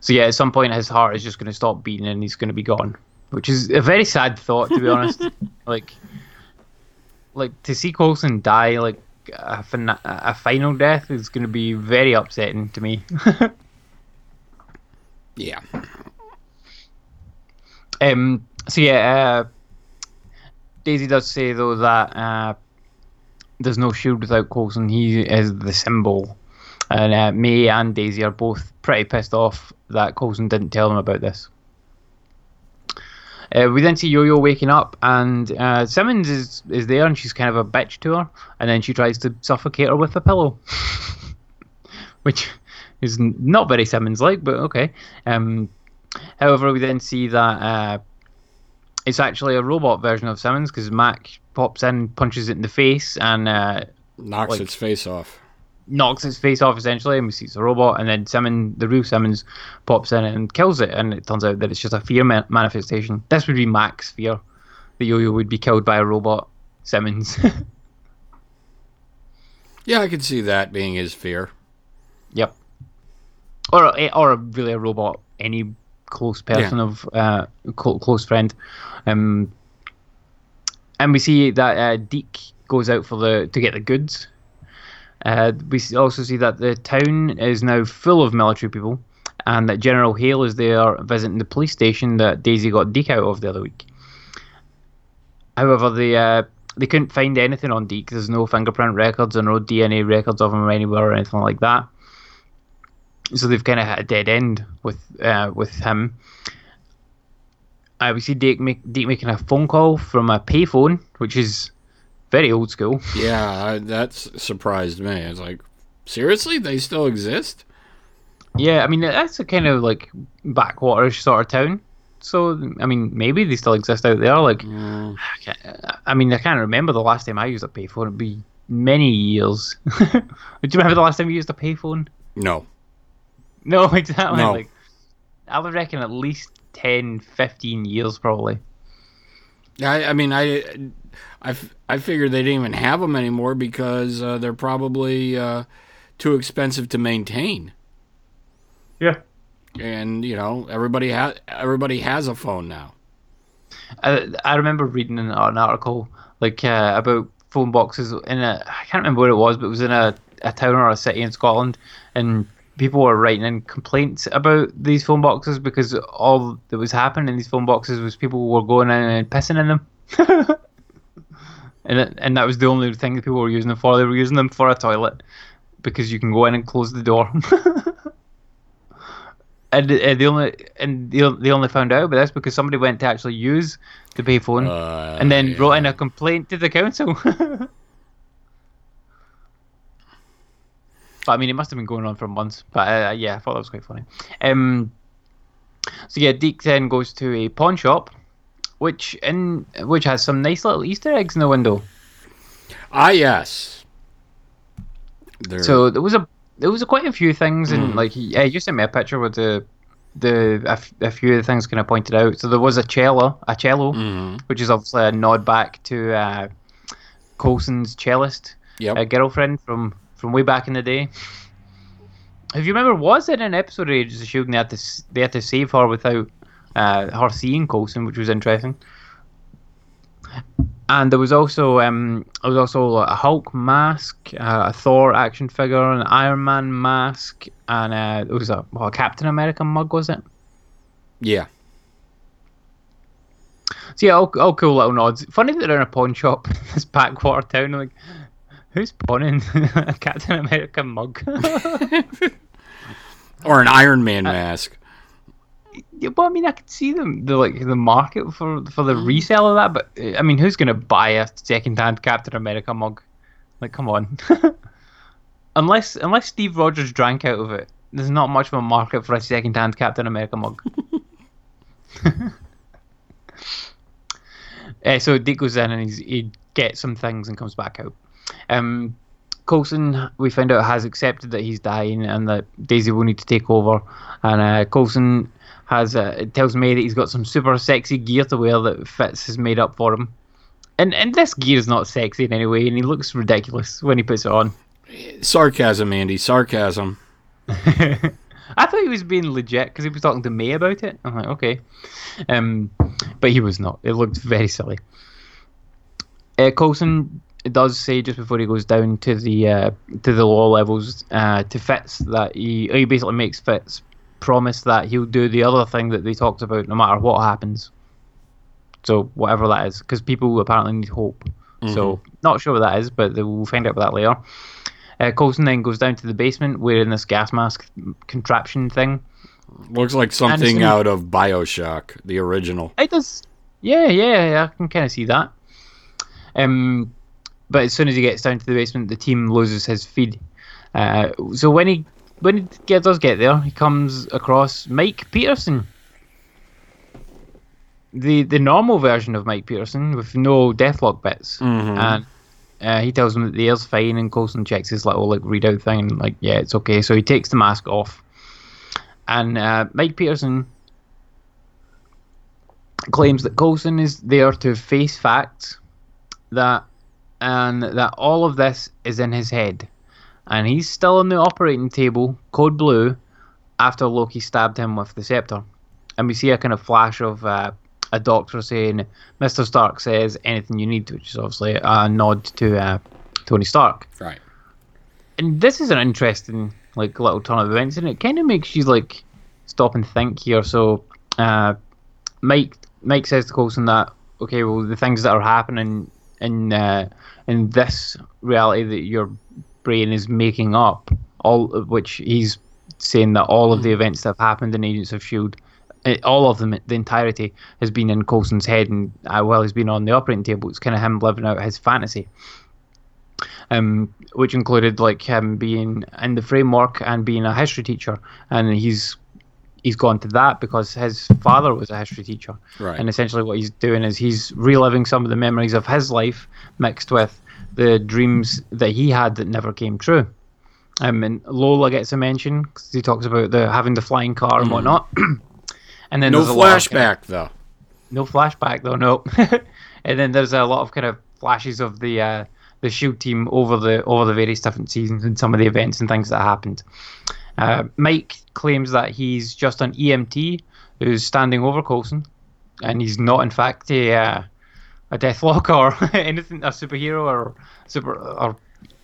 So yeah, at some point his heart is just going to stop beating and he's going to be gone, which is a very sad thought to be honest. like, like to see Coulson die like a, fin- a final death is going to be very upsetting to me. Yeah. Um, so yeah, uh, Daisy does say though that uh, there's no shield without Coulson. He is the symbol, and uh, May and Daisy are both pretty pissed off that Coulson didn't tell them about this. Uh, we then see Yo-Yo waking up, and uh, Simmons is is there, and she's kind of a bitch to her, and then she tries to suffocate her with a pillow, which is not very Simmons-like, but okay. Um, however, we then see that uh, it's actually a robot version of Simmons because Mack pops in, punches it in the face, and uh, Knocks Like- its face off. Knocks its face off essentially, and we see it's a robot. And then Simmons, the real Simmons, pops in and kills it, and it turns out that it's just a fear ma- manifestation. This would be Mack's fear that Yo-Yo would be killed by a robot, Simmons. Yeah, I could see that being his fear. yep. Or or really a robot, any close person of uh, close friend. Um, and we see that uh, Deke goes out for the to get the goods. Uh, we also see that the town is now full of military people, and that General Hale is there visiting the police station that Daisy got Deke out of the other week. However, they uh, they couldn't find anything on Deke. There's no fingerprint records or no DNA records of him anywhere or anything like that. So they've kind of had a dead end with uh, with him. Uh, we see Deke, make, Deke making a phone call from a payphone, which is very old school. Yeah, I, that's surprised me. I was like, seriously, they still exist? Yeah, I mean that's a kind of like backwaterish sort of town. So I mean, maybe they still exist out there. Like, mm. I, can't- I mean, I can't remember the last time I used a payphone. It'd be many years. Do you remember the last time you used a payphone? No. No, exactly. No. Like, I would reckon at least 10, 15 years probably. I, I mean, I, I, f- I figured they didn't even have them anymore because uh, they're probably uh, too expensive to maintain. Yeah. And you know, everybody has everybody has a phone now. I, I remember reading an, an article like uh, about phone boxes in a I can't remember what it was, but it was in a, a town or a city in Scotland, and people were writing in complaints about these phone boxes because all that was happening in these phone boxes was people were going in and pissing in them. and it, and that was the only thing that people were using them for. They were using them for a toilet because you can go in and close the door. and uh, they only and they, they only found out about this because somebody went to actually use the payphone Uh, and then wrote in a complaint to the council. but I mean, it must have been going on for months. But uh, yeah, I thought that was quite funny. Um, so yeah, Deke then goes to a pawn shop, which in which has some nice little Easter eggs in the window. Ah, yes. There, So there was a there was a, quite a few things, and like yeah, you sent me a picture with the the a, f- a few of the things kind of pointed out. So there was a cello, a cello, Mhm. which is obviously a nod back to uh, Coulson's cellist Yep. a girlfriend from from way back in the day. If you remember, was it an episode of Agents of Shield? And they had to they had to save her without uh, her seeing Coulson, which was interesting. And there was also um, there was also a Hulk mask, uh, a Thor action figure, an Iron Man mask, and uh, there was a, well, a Captain America mug, was it? yeah. So yeah, all, all cool little nods. Funny that they're in a pawn shop, in this backwater town. Like, who's pawning a Captain America mug? Or an Iron Man mask. Yeah, well, I mean, I could see them the like the market for for the resale of that, but uh, I mean, who's gonna buy a second-hand Captain America mug? Like, come on. unless unless Steve Rogers drank out of it, there's not much of a market for a second-hand Captain America mug. Uh, so Dick goes in and he's, he gets some things and comes back out. Um, Coulson, we find out, has accepted that he's dying and that Daisy will need to take over. And uh, Coulson has uh, tells May that he's got some super sexy gear to wear that Fitz has made up for him. And and this gear is not sexy in any way, and he looks ridiculous when he puts it on. Sarcasm, Andy. Sarcasm. I thought he was being legit because he was talking to May about it. I'm like, okay, um, but he was not. It looked very silly. Uh, Coulson does say just before he goes down to the uh, to the lower levels uh, to Fitz that he he basically makes Fitz promise that he'll do the other thing that they talked about no matter what happens. So whatever that is, because people apparently need hope. So not sure what that is, but we'll find out about that later. Uh, Coulson then goes down to the basement wearing this gas mask contraption thing. Looks like something out of Bioshock, the original. It does. Yeah, yeah, yeah. I can kind of see that. Um, but as soon as he gets down to the basement, the team loses his feed. Uh, so when he when he get, does get there, he comes across Mike Peterson, the the normal version of Mike Peterson with no Deathlok bits, and uh, he tells him that the air's fine, and Coulson checks his little like readout thing, and like yeah, it's okay. So he takes the mask off, and uh, Mike Peterson claims that Coulson is there to face facts that and that all of this is in his head. And he's still on the operating table, code blue, after Loki stabbed him with the scepter. And we see a kind of flash of uh, a doctor saying, Mr. Stark says anything you need, which is obviously a nod to uh, Tony Stark. Right. And this is an interesting like little turn of events, and it kind of makes you like stop and think here. So, uh, Mike Mike says to Coulson that okay, well, the things that are happening in uh, in this reality that your brain is making up, all of which he's saying that all of the events that have happened in Agents of Shield, eh, all of them, the entirety, has been in Coulson's head, and uh, while he's been on the operating table, it's kind of him living out his fantasy. Um, which included like him being in the framework and being a history teacher, and he's he's gone to that because his father was a history teacher, Right. and essentially what he's doing is he's reliving some of the memories of his life mixed with the dreams that he had that never came true. Um, and Lola gets a mention because he talks about the having the flying car and whatnot. and then No there's a lot of kind of- flashback, though. no flashback though, no. and then there's a lot of kind of flashes of the uh, the Shield team over the over the various different seasons and some of the events and things that happened. Uh, Mike claims that he's just an EMT who's standing over Coulson, and he's not in fact a uh, a Deathlok or anything, a superhero or super or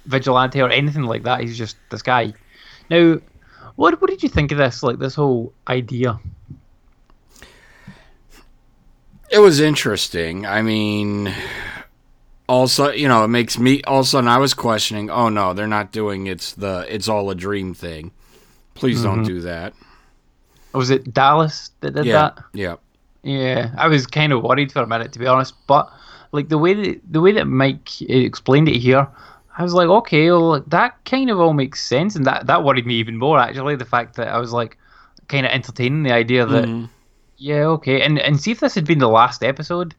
vigilante or anything like that. He's just this guy. Now, what what did you think of this? Like this whole idea? It was interesting. I mean, also, you know, it makes me. All of a sudden, I was questioning. Oh no, they're not doing it's the it's all a dream thing. Please don't mm-hmm. do that. Was it Dallas that did Yeah, that? yeah. Yeah, I was kind of worried for a minute to be honest, but like the way that the way that Mike explained it here, I was like, okay, well that kind of all makes sense, and that that worried me even more actually. The fact that I was like kind of entertaining the idea that yeah, okay, and and see if this had been the last episode,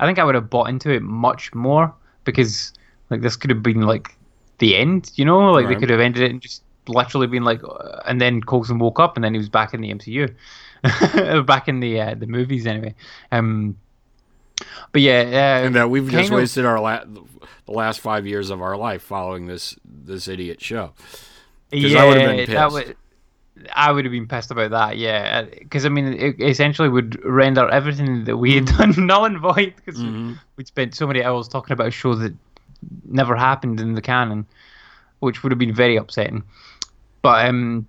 I think I would have bought into it much more because like this could have been like the end, you know, like they could have ended it and just literally been like, uh, and then Coulson woke up and then he was back in the MCU, back in the uh, the movies anyway. Um, but yeah, uh, And that we've just of- wasted our la- the last five years of our life following this this idiot show. 'Cause I would've been that pissed. would- I would have been pissed about that, yeah. Because I mean, it essentially would render everything that we had done null and void because Mm-hmm. we'd spent so many hours talking about a show that never happened in the canon, which would have been very upsetting. But um,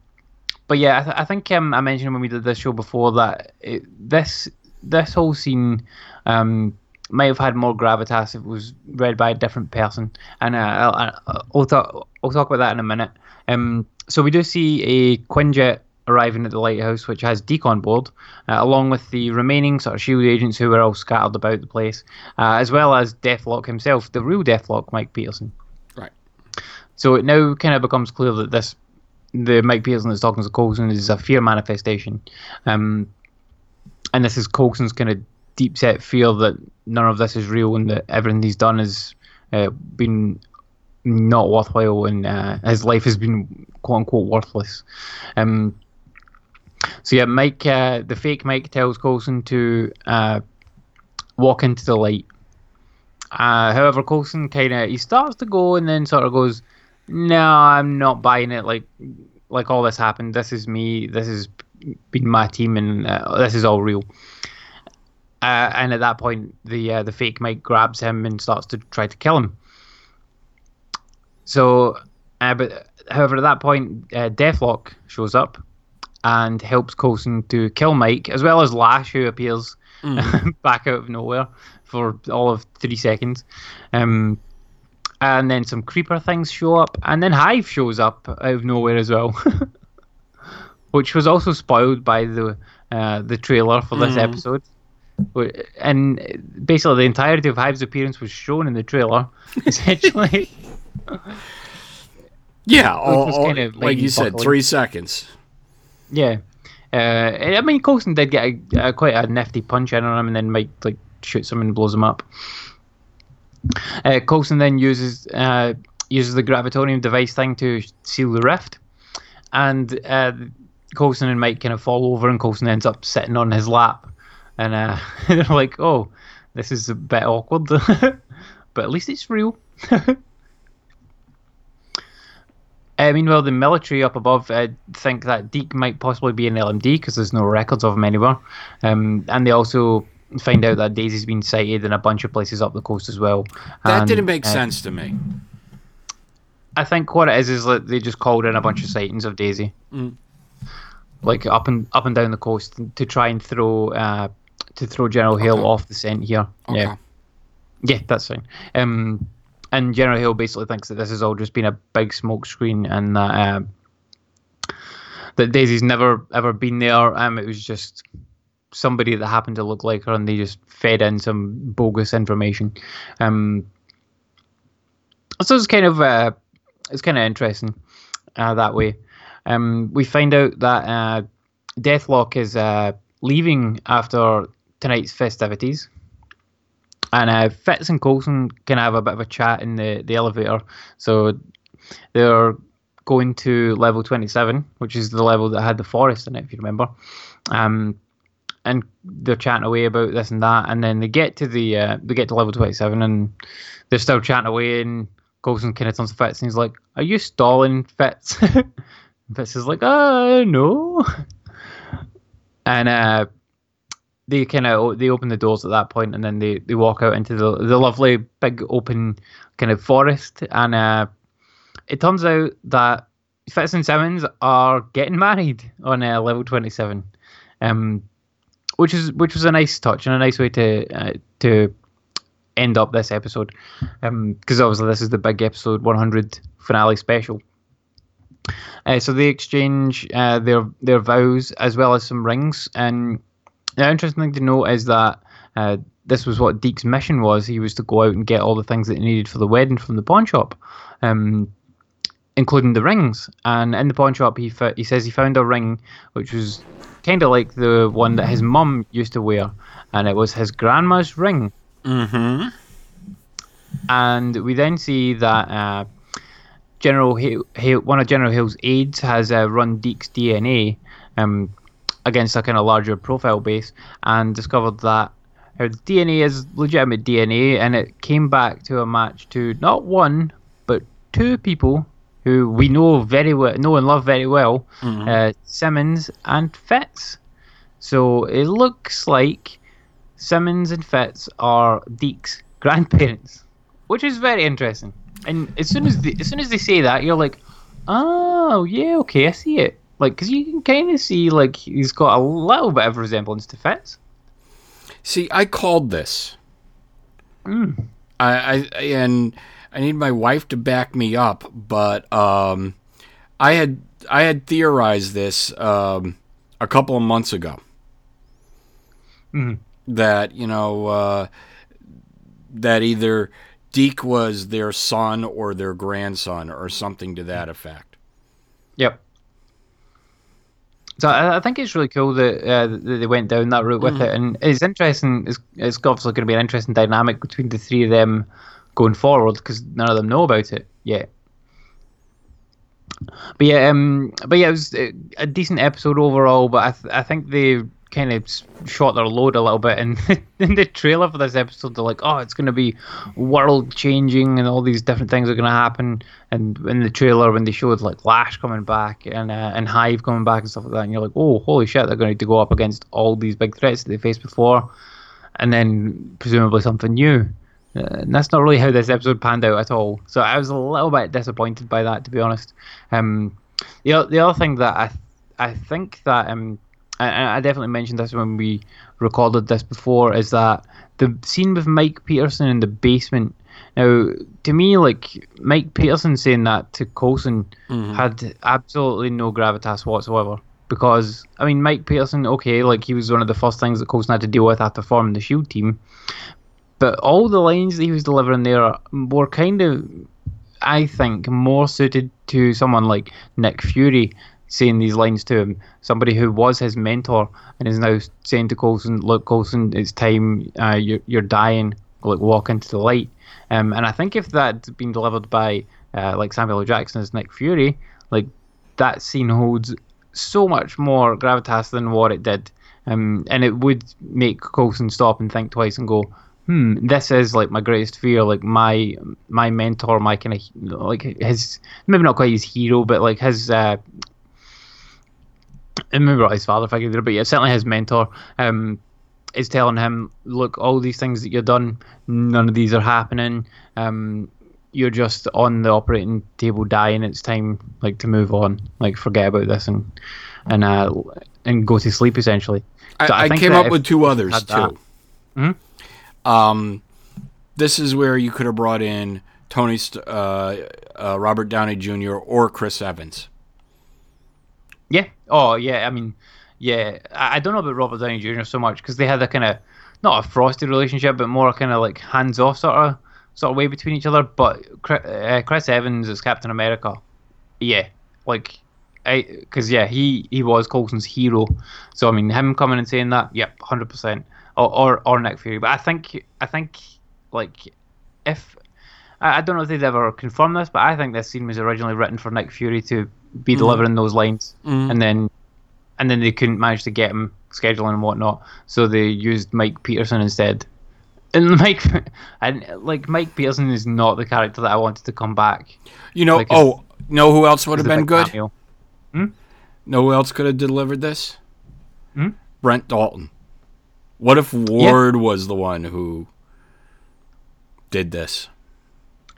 but yeah, I, th- I think um, I mentioned when we did this show before that it, this this whole scene um might have had more gravitas if it was read by a different person, and uh, I'll, I'll, talk I'll talk about that in a minute. Um, so we do see a Quinjet arriving at the lighthouse, which has Deke on board, uh, along with the remaining sort of Shield agents who were all scattered about the place, uh, as well as Deathlok himself, the real Deathlok, Mike Peterson. Right. So it now kind of becomes clear that this, the Mike Pearson that's talking to Coulson is a fear manifestation, um, and this is Coulson's kind of deep set fear that none of this is real and that everything he's done has uh, been not worthwhile and uh, his life has been quote unquote worthless. Um, so yeah, Mike, uh, the fake Mike tells Coulson to uh, walk into the light. Uh, however, Coulson kind of he starts to go and then sort of goes, "No, I'm not buying it. Like, like all this happened. This is me. This has been my team, and uh, this is all real." Uh, and at that point, the uh, the fake Mike grabs him and starts to try to kill him. So, uh, but however, at that point, uh, Deathlok shows up and helps Coulson to kill Mike, as well as Lash, who appears back out of nowhere for all of three seconds. Um, and then some creeper things show up, and then Hive shows up out of nowhere as well, which was also spoiled by the uh, the trailer for this episode. And basically, the entirety of Hive's appearance was shown in the trailer, essentially. Yeah, all, kind of like you said, three seconds. Yeah. Uh, I mean, Coulson did get a, a quite a nifty punch in on him, and then Mike like shoots him and blows him up. Uh, Coulson then uses uh, uses the gravitonium device thing to seal the rift, and uh, Coulson and Mike kind of fall over, and Coulson ends up sitting on his lap, and uh, they're like, "Oh, this is a bit awkward, but at least it's real." Uh, meanwhile, the military up above uh, think that Deke might possibly be an LMD because there's no records of him anywhere. Um, and they also find out that Daisy's been sighted in a bunch of places up the coast as well. That And, didn't make uh, sense to me. I think what it is is that they just called in a bunch of sightings of Daisy, Mm. like up and up and down the coast to try and throw uh, to throw General Hill Okay. off the scent here. Okay. Yeah, yeah, that's fine. Um, and General Hill basically thinks that this has all just been a big smoke screen and that uh, that Daisy's never ever been there. Um, it was just somebody that happened to look like her, and they just fed in some bogus information. Um, so it's kind of uh, it's kind of interesting uh, that way. Um, we find out that uh, Deathlok is uh, leaving after tonight's festivities. And uh, Fitz and Coulson can have a bit of a chat in the, the elevator. So they're going to level 27, which is the level that had the forest in it, if you remember. Um, and they're chatting away about this and that. And then they get to the uh, they get to level 27 and they're still chatting away. And Coulson kind of turns to Fitz and he's like, Are you stalling, Fitz? Fitz is like, Uh, no. And uh, they kind of they open the doors at that point, and then they, they walk out into the the lovely big open kind of forest, and uh, it turns out that Fitz and Simmons are getting married on uh, level twenty seven, um, which is which was a nice touch and a nice way to uh, to end up this episode, because obviously this is the big episode one hundred finale special. Uh, so they exchange uh, their their vows as well as some rings. And the interesting thing to note is that uh, this was what Deke's mission was. He was to go out and get all the things that he needed for the wedding from the pawn shop, um, including the rings. And in the pawn shop, he fo- he says he found a ring which was kind of like the one that his mum used to wear, and it was his grandma's ring. Mm-hmm. And we then see that uh, General Hill, Hill, one of General Hill's aides has uh, run Deke's DNA um, against a kind of larger profile base and discovered that her DNA is legitimate DNA and it came back to a match to not one but two people who we know very well, know and love very well, uh, Simmons and Fitz. So it looks like Simmons and Fitz are Deke's grandparents, which is very interesting. And as soon as they, as soon as they say that, you're like, oh yeah, okay, I see it. Like, because you can kind of see like he's got a little bit of resemblance to Fitz. See, I called this. Mm. I, I and I need my wife to back me up, but um, I had I had theorized this um, a couple of months ago. Mhm. That you know uh, that either Deke was their son or their grandson or something to that effect. Yep. So I, I think it's really cool that, uh, that they went down that route with it, and it's interesting. It's, it's obviously going to be an interesting dynamic between the three of them going forward because none of them know about it yet. But yeah, um, but yeah, it was a decent episode overall. But I, th- I think they kind of shot their load a little bit in, in the trailer for this episode. They're like, oh, it's going to be world changing and all these different things are going to happen. And in the trailer, when they showed like Lash coming back and uh, and Hive coming back and stuff like that, and you're like, oh, holy shit, they're going to go up against all these big threats that they faced before, and then presumably something new. Uh, and that's not really how this episode panned out at all. So I was a little bit disappointed by that, to be honest. Um, the the other thing that I th- I think that um I, I definitely mentioned this when we recorded this before is that the scene with Mike Peterson in the basement. Now, to me, like Mike Peterson saying that to Coulson had absolutely no gravitas whatsoever. Because I mean, Mike Peterson, okay, like he was one of the first things that Coulson had to deal with after forming the Shield team, but all the lines that he was delivering there were kind of, I think, more suited to someone like Nick Fury saying these lines to him, somebody who was his mentor and is now saying to Coulson, "Look, Coulson, it's time. Uh, you're you're dying. Like walk into the light." Um, and I think if that'd been delivered by uh, like Samuel L. Jackson as Nick Fury, like that scene holds so much more gravitas than what it did. Um, and it would make Coulson stop and think twice and go, hmm, this is like my greatest fear, like my my mentor, my kind of like his maybe not quite his hero, but like his uh, I remember his father figure there, but yeah, certainly his mentor um, is telling him, look, all these things that you've done, none of these are happening. Um, you're just on the operating table dying. It's time like to move on, like forget about this and and uh, and go to sleep essentially. I, So I, came up if with two others that- too. Um, this is where you could have brought in Tony, uh, uh, Robert Downey Jr. or Chris Evans. Yeah. Oh, yeah. I mean, yeah. I, I don't know about Robert Downey Jr. so much because they had a kind of not a frosty relationship, but more kind of like hands off sort of sort of way between each other. But Chris, uh, Chris Evans as Captain America, yeah, like. Because yeah, he he was Coulson's hero, so I mean him coming and saying that, yep, hundred percent, or, or or Nick Fury. But I think I think like if I, I don't know if they'd ever confirm this, but I think this scene was originally written for Nick Fury to be mm-hmm. delivering those lines, mm-hmm. and then and then they couldn't manage to get him scheduling and whatnot, so they used Mike Peterson instead. And Mike, and like Mike Peterson is not the character that I wanted to come back. You know, Like oh, know who else would have been good? cameo. Hmm? Know who else could have delivered this? Hmm? Brent Dalton. What if Ward was the one who did this?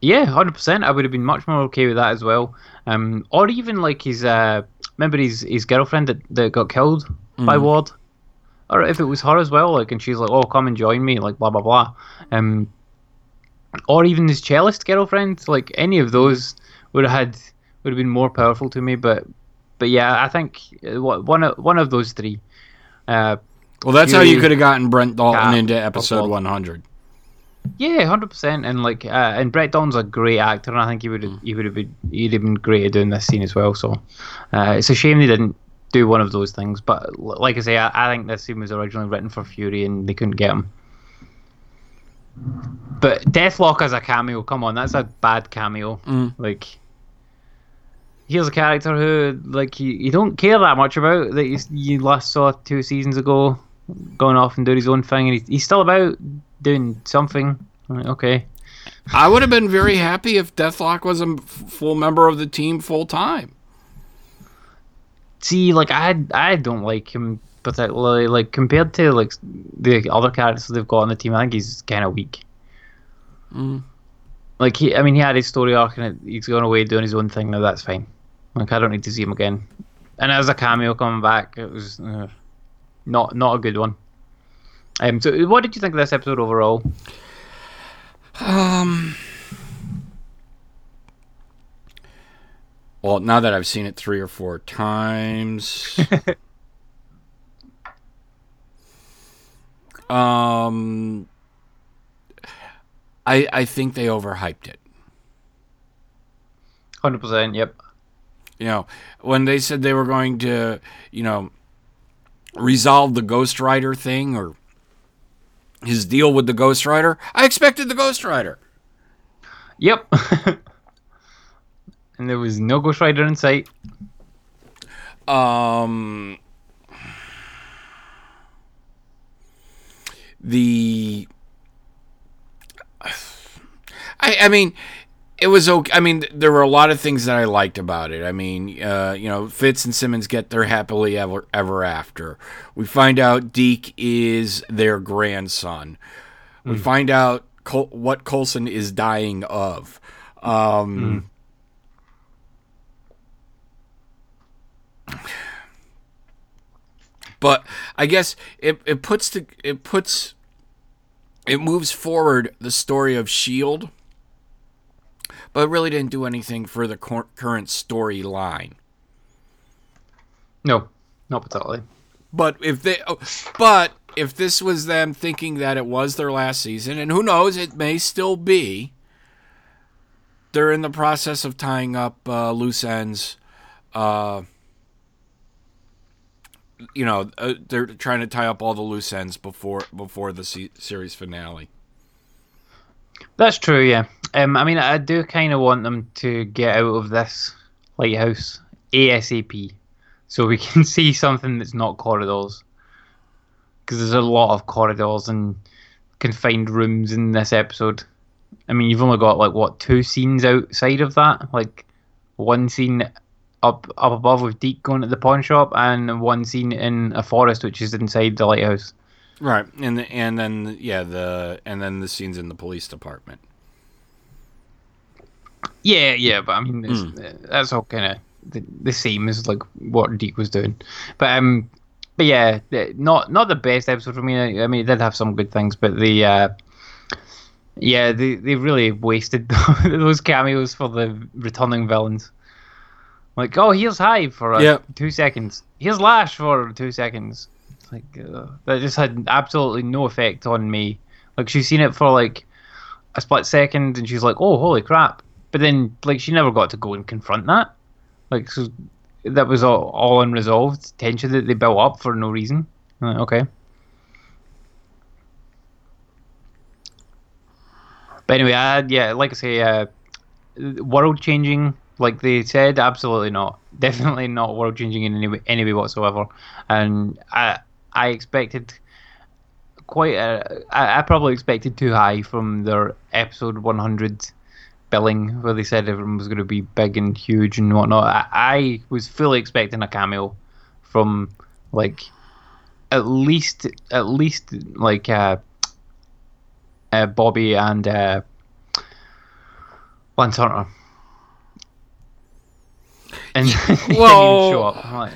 Yeah, hundred percent. I would have been much more okay with that as well. Um, or even like his uh, remember his his girlfriend that, that got killed by Ward, or if it was her as well, like, and she's like, "Oh, come and join me," like blah blah blah. Um, or even his cellist girlfriend, like any of those would have had would have been more powerful to me. But but yeah, I think uh, one of one of those three. Uh, Well, that's how you could have gotten Brent Dalton Cap, into episode 100. Yeah, hundred percent. And like, uh, and Brett Dalton's a great actor, and I think he would have, he would have been, he'd have been great at doing this scene as well. So, uh, it's a shame they didn't do one of those things. But like I say, I, I think this scene was originally written for Fury, and they couldn't get him. But Deathlok as a cameo, come on, that's a bad cameo. Like, here's a character who, like, you, you don't care that much about that you, you last saw two seasons ago, going off and doing his own thing, and he's, he's still about doing something. Like, okay. I would have been very happy if Deathlok was a full member of the team full time. See, like I, I don't like him particularly. Like compared to like the other characters they've got on the team, I think he's kind of weak. Like he, I mean, he had his story arc and he's gone away doing his own thing. Now that's fine. Like I don't need to see him again. And as a cameo coming back, it was uh, not not a good one. Um. So, what did you think of this episode overall? Um. Well, now that I've seen it three or four times, um, I I think they overhyped it. Hundred percent. Yep. You know, when they said they were going to, you know, resolve the Ghost Rider thing or his deal with the Ghost Rider, I expected the Ghost Rider. Yep. and there was no Ghost Rider in sight. Um, the I, I mean, it was okay. I mean, there were a lot of things that I liked about it. I mean, uh, you know, Fitz and Simmons get their happily ever ever after. We find out Deke is their grandson. We find out Col- what Coulson is dying of. Um, But I guess it, it puts the it puts it moves forward the story of Shield, but it really didn't do anything for the cor- current storyline. No, not particularly. But if they, oh, but if this was them thinking that it was their last season, and who knows, it may still be. They're in the process of tying up uh, loose ends. Uh, you know, uh, they're trying to tie up all the loose ends before before the se- series finale. That's true, yeah. Um, I mean, I do kind of want them to get out of this lighthouse ASAP so we can see something that's not corridors. Because there's a lot of corridors and confined rooms in this episode. I mean, you've only got, like, what, two scenes outside of that? Like, one scene up up above with Deke going to the pawn shop, and one scene in a forest, which is inside the lighthouse. Right, and the, and then yeah the and then the scenes in the police department. Yeah, yeah, but I mean, it's, uh, that's all kind of the, the same as like what Deke was doing. But um, but yeah, not not the best episode for me. I, I mean, it did have some good things, but the uh, yeah, they they really wasted those cameos for the returning villains. Like, oh, here's Hive for uh, two seconds. Here's Lash for two seconds. Like uh, that just had absolutely no effect on me. Like she's seen it for like a split second, and she's like, "Oh, holy crap!" But then, like, she never got to go and confront that. Like, so that was all, all unresolved tension that they built up for no reason. Like, okay. But anyway, I, yeah, like I say, uh, world changing, like they said, absolutely not. Definitely not world changing in any way, any way whatsoever. And I, I expected quite a, I, I probably expected too high from their episode 100 where they said everyone was going to be big and huge and whatnot. I, I was fully expecting a cameo from like at least at least like uh, uh Bobby and uh Lance Hunter. And didn't Well- show up. Like,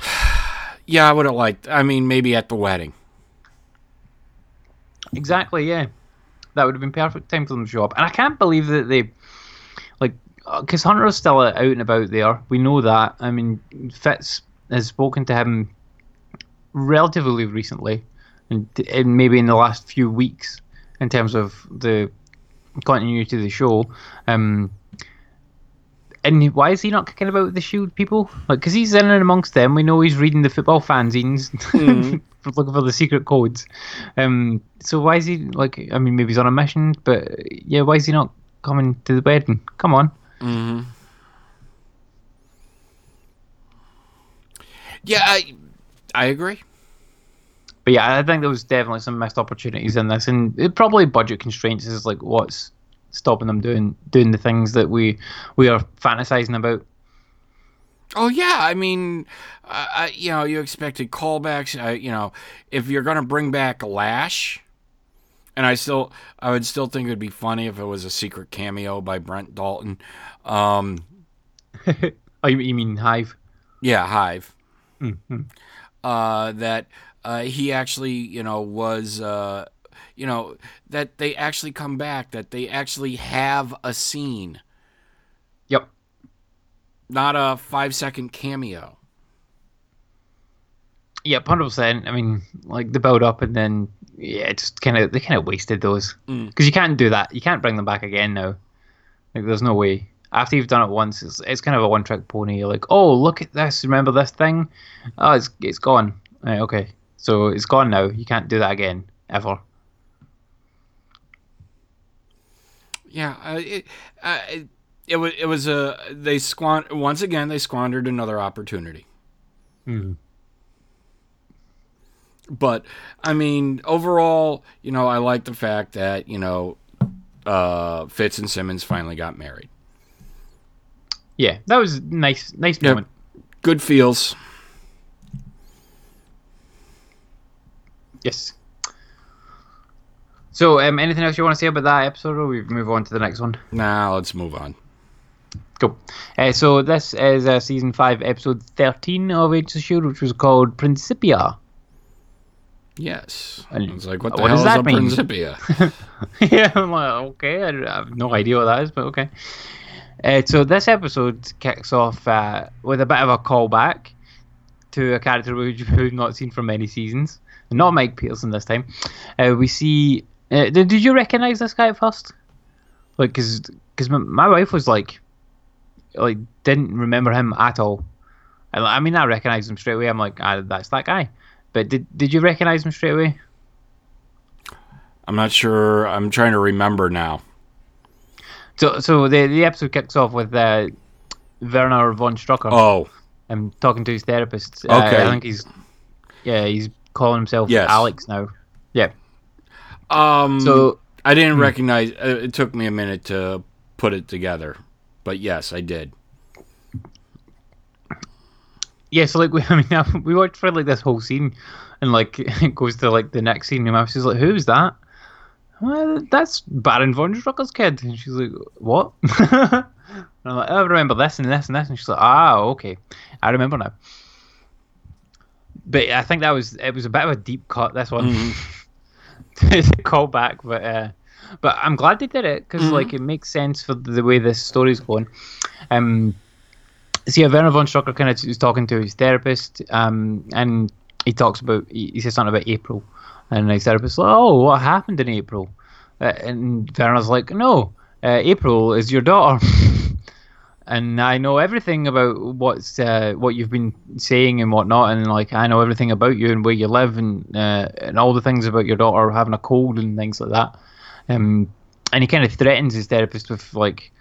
Yeah, I would have liked. I mean, maybe at the wedding. Exactly, yeah. That would have been perfect time for them to show up. And I can't believe that they, like, because Hunter's still out and about there. We know that. I mean, Fitz has spoken to him relatively recently, and, and maybe in the last few weeks, in terms of the continuity of the show. Um, and why is he not kicking about with the Shield people? Like, because he's in and amongst them. We know he's reading the football fanzines, for looking for the secret codes. Um, so why is he like? I mean, maybe he's on a mission, but yeah, why is he not coming to the wedding? Come on. Yeah, I, I agree. But yeah, I think there was definitely some missed opportunities in this, and it, probably budget constraints is like what's stopping them doing doing the things that we we are fantasizing about. Oh yeah, I mean, uh, you know, you expected callbacks. Uh, you know, if you're gonna bring back Lash, and I still, I would still think it'd be funny if it was a secret cameo by Brent Dalton. Um, Oh, you, mean Hive? yeah, Hive. Uh, that uh, he actually, you know, was, uh, you know, that they actually come back, that they actually have a scene, Yep. not a five second cameo. Yep, hundred percent. I mean, like the build up, and then yeah, just kind of they kind of wasted those mm. because you can't do that. You can't bring them back again now. Like, there's no way. after you've done it once, it's, it's kind of a one trick pony. You're like, oh, look at this. Remember this thing? Oh, it's it's gone. Right, okay, so it's gone now. You can't do that again ever. Yeah, uh, it, uh, it, it was it was a they squan once again they squandered another opportunity. But I mean, overall, you know, I like the fact that you know, uh, Fitz and Simmons finally got married. Yeah, that was nice. Nice Yep. moment. Good feels. Yes. So, um, anything else you want to say about that episode, or we move on to the next one? Now let's move on. Cool. Uh, so this is uh, season five, episode thirteen of Agents of Shield, which was called Principia. Yes, And it's like what the what hell does is that a mean? Principia? yeah, I'm like, okay, I have no idea what that is, but okay. Uh, so this episode kicks off uh, with a bit of a callback to a character we've we've not seen for many seasons. Not Mike Peterson this time. Uh, we see. Uh, did, did you recognize this guy at first? Like, cause, cause my, my wife was like, like didn't remember him at all. And, I mean, I recognized him straight away. I'm like, ah, that's that guy. But did did you recognize him straight away? I'm not sure. I'm trying to remember now. So, so the the episode kicks off with uh, Werner von Strucker Oh, I'm talking to his therapist. Uh, Okay. I think he's yeah he's calling himself Yes. Alex now. Um, So I Hmm. didn't recognize. uh, It took me a minute to put it together, but yes, I did. yeah, so like we I mean we watched for like this whole scene, and like it goes to like the next scene, and my wife's like, "Who's that?" Well, that's Baron von Strucker's kid. And she's like, "What?" and I'm like, "Oh, "I remember this and this and this," and she's like, "Ah, okay, I remember now." But I think that was it was a bit of a deep cut. This one. it's a callback, but uh, but I'm glad they did it because like it makes sense for the way this story's going. Um, so yeah, Werner von Strucker kind of is talking to his therapist, um, and he talks about he, he says something about April, and his therapist's like, "Oh, what happened in April?" Uh, and Werner's like, "No, uh, April is your daughter." And I know everything about what's uh, what you've been saying and whatnot, and like I know everything about you and where you live, and uh, and all the things about your daughter having a cold and things like that. Um, and he kind of threatens his therapist with like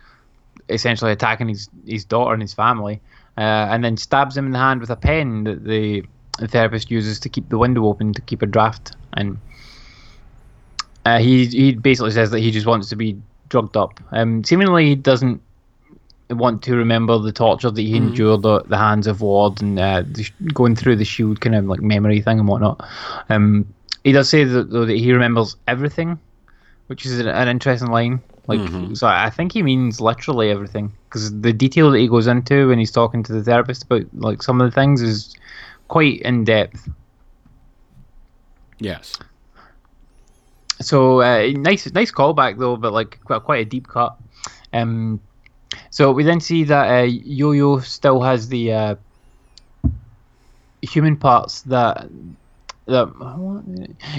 essentially attacking his, his daughter and his family, uh, and then stabs him in the hand with a pen that the, the therapist uses to keep the window open to keep a draft. And uh, he he basically says that he just wants to be drugged up. Um, seemingly he doesn't want to remember the torture that he endured at the hands of Ward and uh, the, going through the shield kind of like memory thing and whatnot. Um, he does say that, though that he remembers everything, which is an, an interesting line. Like, so I think he means literally everything because the detail that he goes into when he's talking to the therapist about like some of the things is quite in depth. Yes. So uh, nice, nice callback though, but like quite, quite a deep cut. Um, so we then see that uh, Yo-Yo still has the uh, human parts that that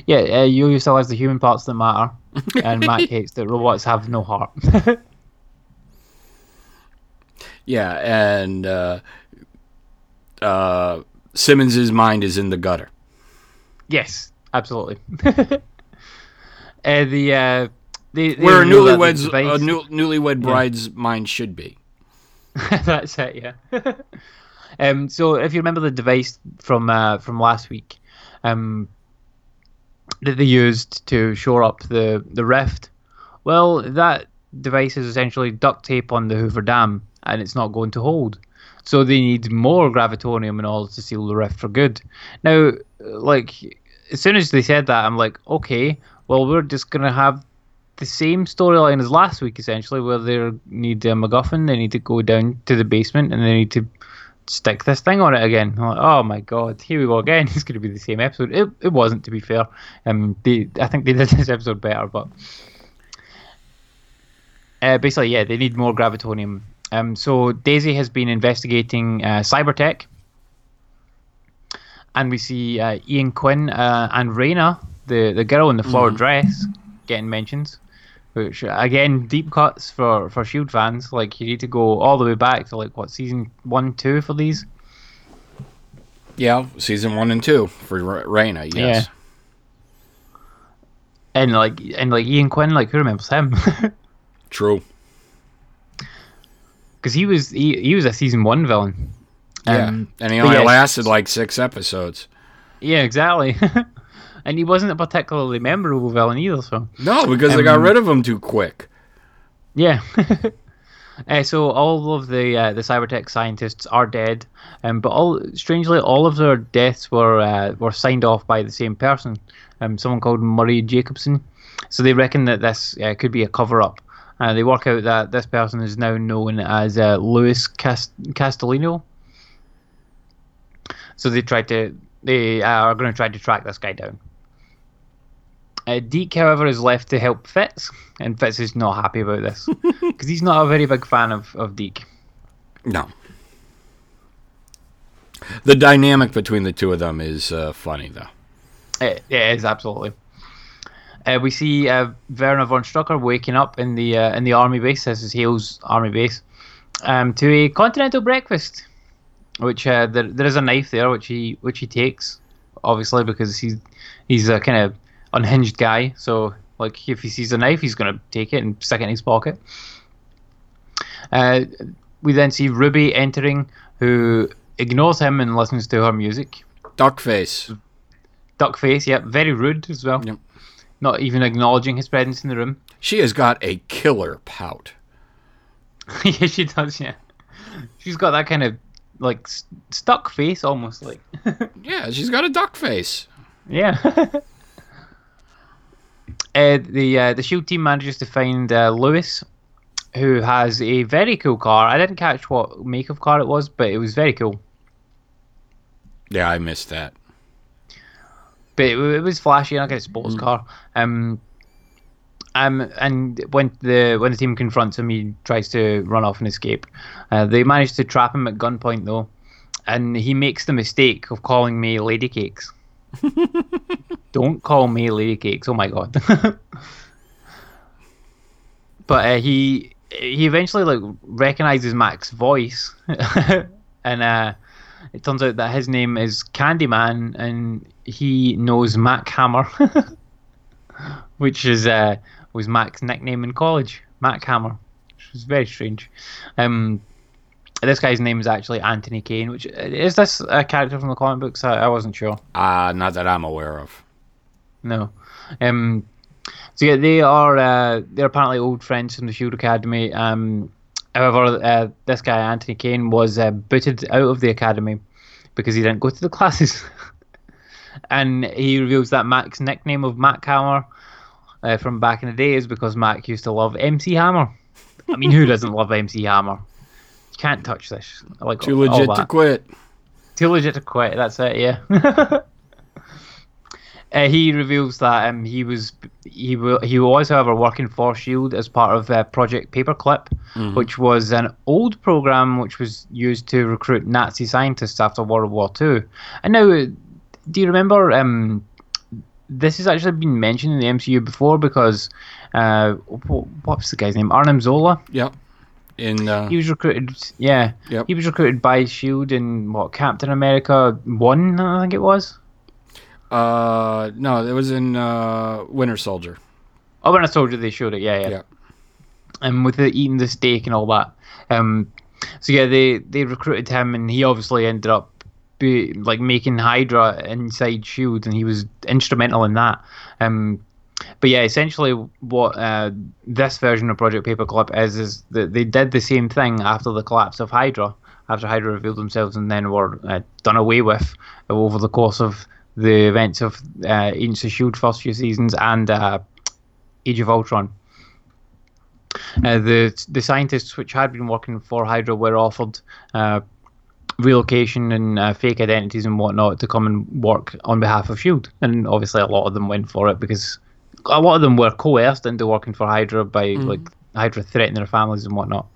yeah, uh, Yo-Yo still has the human parts that matter, and Mack hates that robots have no heart. Yeah, and uh, uh, Simmons's mind is in the gutter. yes, absolutely. uh, the uh, they, they Where a reveal that the newlywed's a new, newlywed bride's mind should be. That's it, yeah. um, so if you remember the device from uh, from last week, um, that they used to shore up the the rift, well, that device is essentially duct tape on the Hoover Dam, and it's not going to hold. So they need more gravitonium in order to seal the rift for good. Now, like as soon as they said that, I'm like, okay, well, we're just gonna have the same storyline as last week, essentially, where they need a MacGuffin, they need to go down to the basement, and they need to stick this thing on it again. Like, oh my god, here we go again. It's going to be the same episode. It, it wasn't, to be fair. Um, they, I think they did this episode better, but uh, basically, yeah, they need more gravitonium. Um, so Daisy has been investigating uh, cybertech, and we see uh, Ian Quinn uh, and Raina, the the girl in the flower dress, getting mentions. Which again deep cuts for for Shield fans. Like you need to go all the way back to like what season one, two for these. Yeah, season one and two for Re- Raina. Yes. And like and like Ian Quinn, like who remembers him? True. Because he was he, he was a season one villain. Yeah, Um, and he only yeah, lasted like six episodes. Yeah, exactly. and he wasn't a particularly memorable villain either. So No, because they got Um, rid of him too quick. yeah. Uh, so all of the uh, the Cybertek scientists are dead, um, but all strangely all of their deaths were uh, were signed off by the same person, um, someone called Murray Jacobson. So they reckon that this uh, could be a cover up. Uh, they work out that this person is now known as uh, Louis Cast- Castellino. So they tried to they are going to try to track this guy down. Uh, Deke, however, is left to help Fitz, and Fitz is not happy about this because he's not a very big fan of, of Deke. No. The dynamic between the two of them is uh, funny, though. It, it is absolutely. Uh, we see uh, Werner von Strucker waking up in the uh, in the army base. This is Hale's army base um, to a continental breakfast, which uh, there, there is a knife there, which he which he takes, obviously because he's he's a kind of unhinged guy. So like if he sees a knife, he's gonna take it and stick it in his pocket. Uh, we then see Ruby entering, who ignores him and listens to her music. Duckface. Duck face, yep, very rude as well. Yep. Not even acknowledging his presence in the room. She has got a killer pout. yeah, she does. Yeah, she's got that kind of like s- stuck face, almost like. Yeah, she's got a duck face. yeah. uh, the uh, the shield team manages to find uh, Lewis, who has a very cool car. I didn't catch what make of car it was, but it was very cool. Yeah, I missed that. but it, it was flashy, like a sports car. Um, um, and when the when the team confronts him, he tries to run off and escape. Uh, they manage to trap him at gunpoint though, and he makes the mistake of calling me lady cakes. Don't call me lady cakes. Oh my god. but uh, he he eventually like recognizes Mack's voice, and uh, it turns out that his name is Candyman, and he knows Mack Hammer, which is uh, was Mack's nickname in college, Mack Hammer, which was very strange. Um, this guy's name is actually Anthony Kane, which is this a character from the comic books? I, I wasn't sure. Uh, not that I'm aware of. No. Um, so yeah, they are uh, they're apparently old friends from the Shield Academy. Um, however, uh, this guy Anthony Kane was uh, booted out of the academy because he didn't go to the classes, and he reveals that Mack's nickname of Mack Hammer uh, from back in the day is because Mack used to love MC Hammer. I mean, who doesn't love MC Hammer? Can't touch this. I like Too all legit to quit. Too legit to quit. That's it. Yeah. uh, he reveals that um, he was he wa- he was however working for Shield as part of uh, Project Paperclip, which was an old program which was used to recruit Nazi scientists after World War Two. And now, uh, do you remember? Um, this has actually been mentioned in the MCU before because uh, what, what was the guy's name? Arnim Zola. Yep. In uh, He was recruited. Yeah, Yep. he was recruited by Shield in what Captain America one, I think it was. uh, no, it was in uh, Winter Soldier. Oh, Winter Soldier, they showed it, yeah, yeah. Yeah. And with the eating the steak and all that. Um, so yeah, they they recruited him, and he obviously ended up be, like making Hydra inside Shield, and he was instrumental in that. Um, but yeah, essentially, what uh, this version of Project Paperclip is is that they did the same thing after the collapse of Hydra, after Hydra revealed themselves and then were uh, done away with over the course of the events of uh, Agents of Shield first few seasons and uh, Age of Ultron. Uh, the the scientists which had been working for Hydra were offered uh, relocation and uh, fake identities and whatnot to come and work on behalf of Shield, and obviously a lot of them went for it because a lot of them were coerced into working for Hydra by like Hydra threatening their families and whatnot.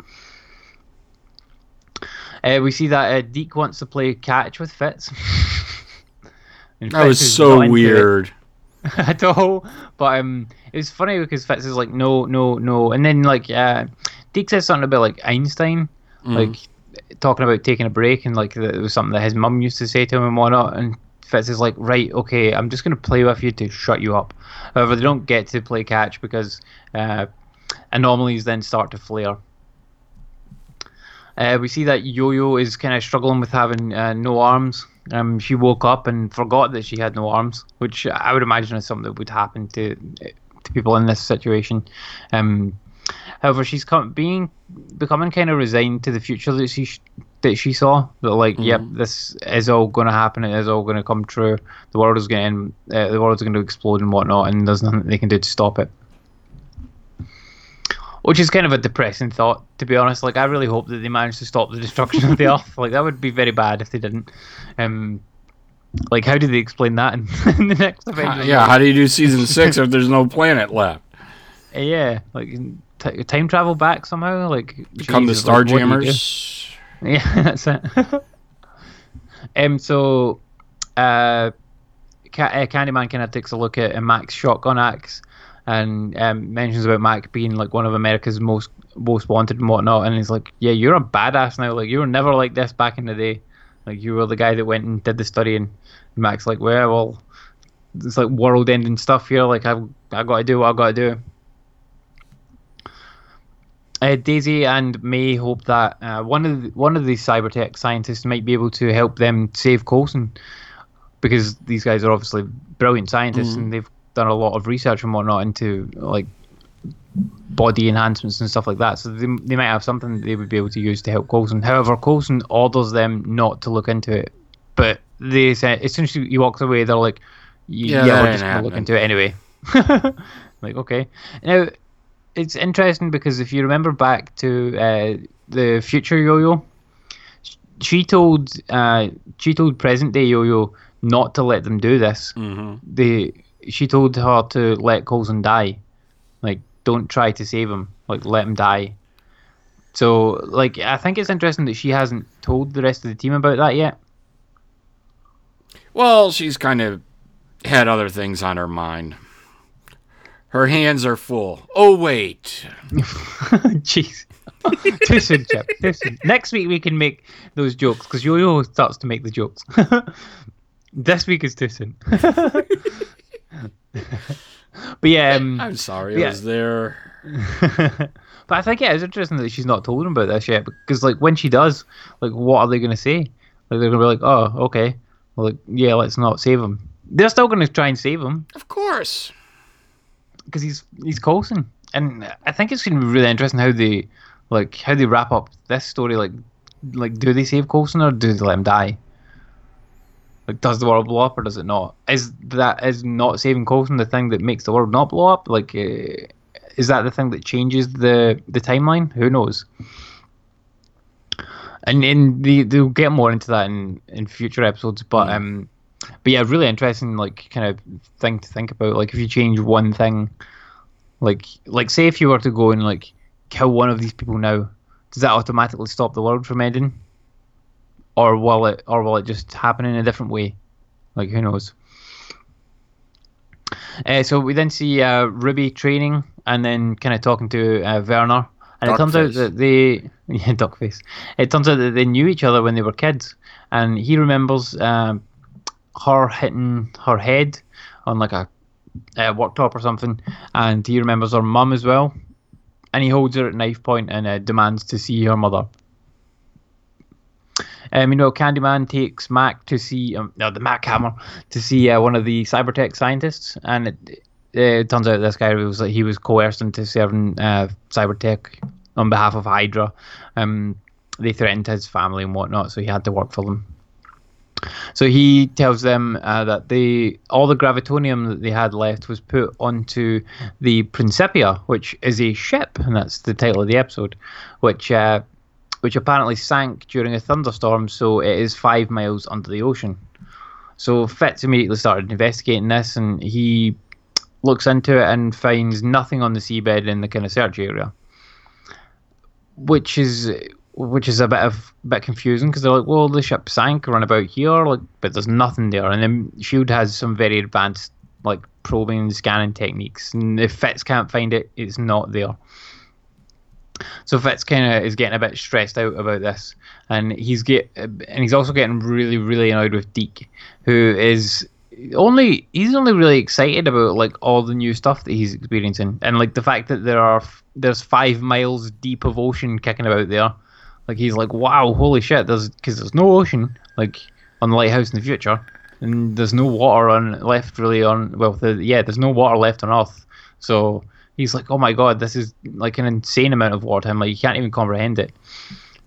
Uh, we see that uh, Deke wants to play catch with Fitz. And That was Fitz is so not into it. weird. at all. But um, it was funny because Fitz is like, no, no, no, and then like uh, Deke says something about like Einstein, like talking about taking a break, and like that it was something that his mum used to say to him and whatnot, and. Fitz is like, right, okay, I'm just going to play with you to shut you up. However, they don't get to play catch because uh, anomalies then start to flare. Uh, we see that Yo-Yo is kind of struggling with having uh, no arms. Um, she woke up and forgot that she had no arms, which I would imagine is something that would happen to to people in this situation. Um, however, she's come, being becoming kind of resigned to the future that she that she saw. That like, yep, this is all going to happen. It is all going to come true. The world is going to uh, the world is going to explode and whatnot, and there's nothing they can do to stop it which is kind of a depressing thought, to be honest. Like, I really hope that they manage to stop the destruction of the Earth. Like, that would be very bad if they didn't. Um, like, how do they explain that in, in the next Avengers? yeah, how do you do season six if there's no planet left? Uh, yeah, like t- time travel back somehow. Like, Become the Jesus, like, what Yeah, that's it. um, so, uh, uh, Candyman kind of takes a look at Mack's shotgun axe and um, mentions about Mack being like one of America's most most wanted and whatnot. And he's like, "Yeah, you're a badass now. Like, you were never like this back in the day. Like, you were the guy that went and did the study." And Mack's like, "Well, well, it's like world-ending stuff here. Like, I've I got to do what I got to do." Uh, Daisy and May hope that uh, one of the, one of these Cybertek scientists might be able to help them save Coulson, because these guys are obviously brilliant scientists and they've done a lot of research and whatnot into like body enhancements and stuff like that. So they, they might have something that they would be able to use to help Coulson. However, Coulson orders them not to look into it, but they say as soon as he walks away, they're like, "Yeah, Yeah, we're just gonna look into it anyway." like, okay, now it's interesting because if you remember back to uh, the future Yo-Yo, she told uh, she told present day Yo-Yo not to let them do this. Mm-hmm. They she told her to let Coulson die, like don't try to save him, like let him die. So like I think it's interesting that she hasn't told the rest of the team about that yet. Well, she's kind of had other things on her mind. Her hands are full. Oh wait, Jeez. Too soon, Chip. Too soon. Next week we can make those jokes because Yo-Yo starts to make the jokes. this week is too soon. but yeah, um, I'm sorry. Yeah. I was there. but I think yeah, it's interesting that she's not told him about this yet because like when she does, like what are they going to say? Like they're going to be like, oh, okay, well, like yeah, let's not save him. They're still going to try and save him Of course. Because he's he's Coulson, and I think it's going to be really interesting how they like how they wrap up this story. Like, like do they save Coulson or do they let him die? Like, does the world blow up or does it not? Is that is not saving Coulson the thing that makes the world not blow up? Like, uh, is that the thing that changes the the timeline? Who knows? And and they they'll get more into that in in future episodes, but um, but yeah, really interesting like kind of thing to think about. Like, if you change one thing, like like say if you were to go and like kill one of these people now, does that automatically stop the world from ending? Or will it or will it just happen in a different way? Like who knows? Uh, so we then see uh, Ruby training and then kind of talking to uh, Werner. And it turns out that they yeah, Duckface. It turns out that they knew each other when they were kids, and he remembers um, her hitting her head on like a, a worktop or something, and he remembers her mum as well. And he holds her at knife point and uh, demands to see her mother. Um, you know, Candyman takes Mack to see, um, no, the Mack Hammer to see uh, one of the Cybertek scientists, and it, it turns out this guy was like he was coerced into serving uh, Cybertek on behalf of Hydra. Um, they threatened his family and whatnot, so he had to work for them. So he tells them uh, that they all the gravitonium that they had left was put onto the Principia, which is a ship, and that's the title of the episode, which uh, which apparently sank during a thunderstorm, so it is five miles under the ocean. So Fitz immediately started investigating this, and he looks into it and finds nothing on the seabed in the kind of search area, which is which is a bit of a bit confusing because they're like, well, the ship sank around about here, like, but there's nothing there. And then Shield has some very advanced like probing and scanning techniques. And if Fitz can't find it, it's not there. So Fitz kind of is getting a bit stressed out about this, and he's get and he's also getting really really annoyed with Deke, who is only he's only really excited about like all the new stuff that he's experiencing, and like the fact that there are there's five miles deep of ocean kicking about there. Like he's like, wow, holy shit! There's because there's no ocean like on the lighthouse in the future, and there's no water on left really on well, the, yeah, there's no water left on Earth. So he's like, oh my god, this is like an insane amount of water. I'm like, you can't even comprehend it.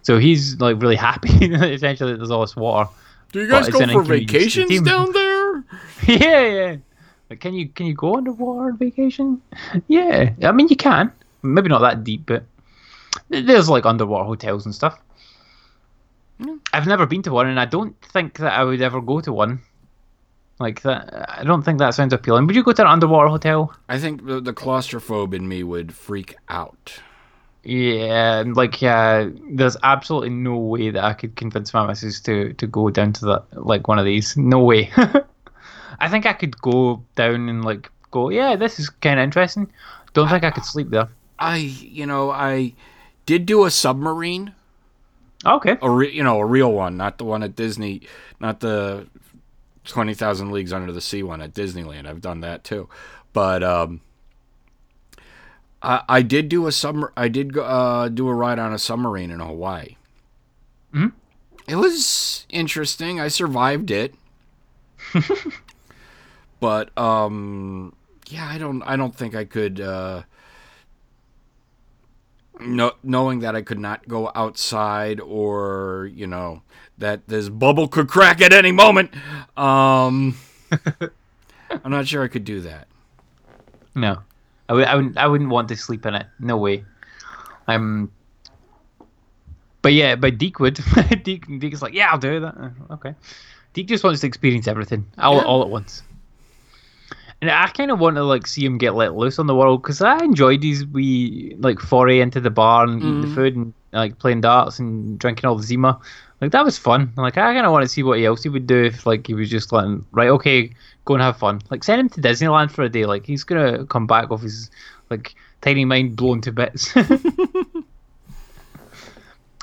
So he's like really happy essentially that there's all this water. Do you guys go for inconvenience to the vacations down there? yeah, yeah. Like, can you can you go underwater on vacation? Yeah, I mean you can. Maybe not that deep, but there's like underwater hotels and stuff. I've never been to one, and I don't think that I would ever go to one. Like that, I don't think that sounds appealing. Would you go to an underwater hotel? I think the, the claustrophobe in me would freak out. Yeah, like uh, there's absolutely no way that I could convince my missus to to go down to that like one of these. No way. I think I could go down and like go. Yeah, this is kind of interesting. Don't think I could sleep there. I, you know, I did do a submarine, Okay. a re- you know, a real one, not the one at Disney, not the twenty thousand leagues under the sea one at Disneyland. I've done that too, but um, I, I did do a summer. I did go, uh, do a ride on a submarine in Hawaii. Mhm. It was interesting. I survived it, but um, yeah, I don't. I don't think I could. Uh, no, knowing that I could not go outside or you know that this bubble could crack at any moment. Um, I'm not sure I could do that. No, I would. I wouldn't. I wouldn't want to sleep in it. No way. Um. But yeah, but Deke would. Deke, Deke is like, yeah, I'll do that. Uh, Okay. Deke just wants to experience everything all, Yeah. all at once. And I kind of want to like see him get let loose on the world because I enjoyed his wee like foray into the bar and eating the food and like playing darts and drinking all the Zima. Like that was fun. Like I kind of want to see what else he would do if like he was just like right, okay, go and have fun. Like send him to Disneyland for a day. Like he's gonna come back with his like tiny mind blown to bits. Uh,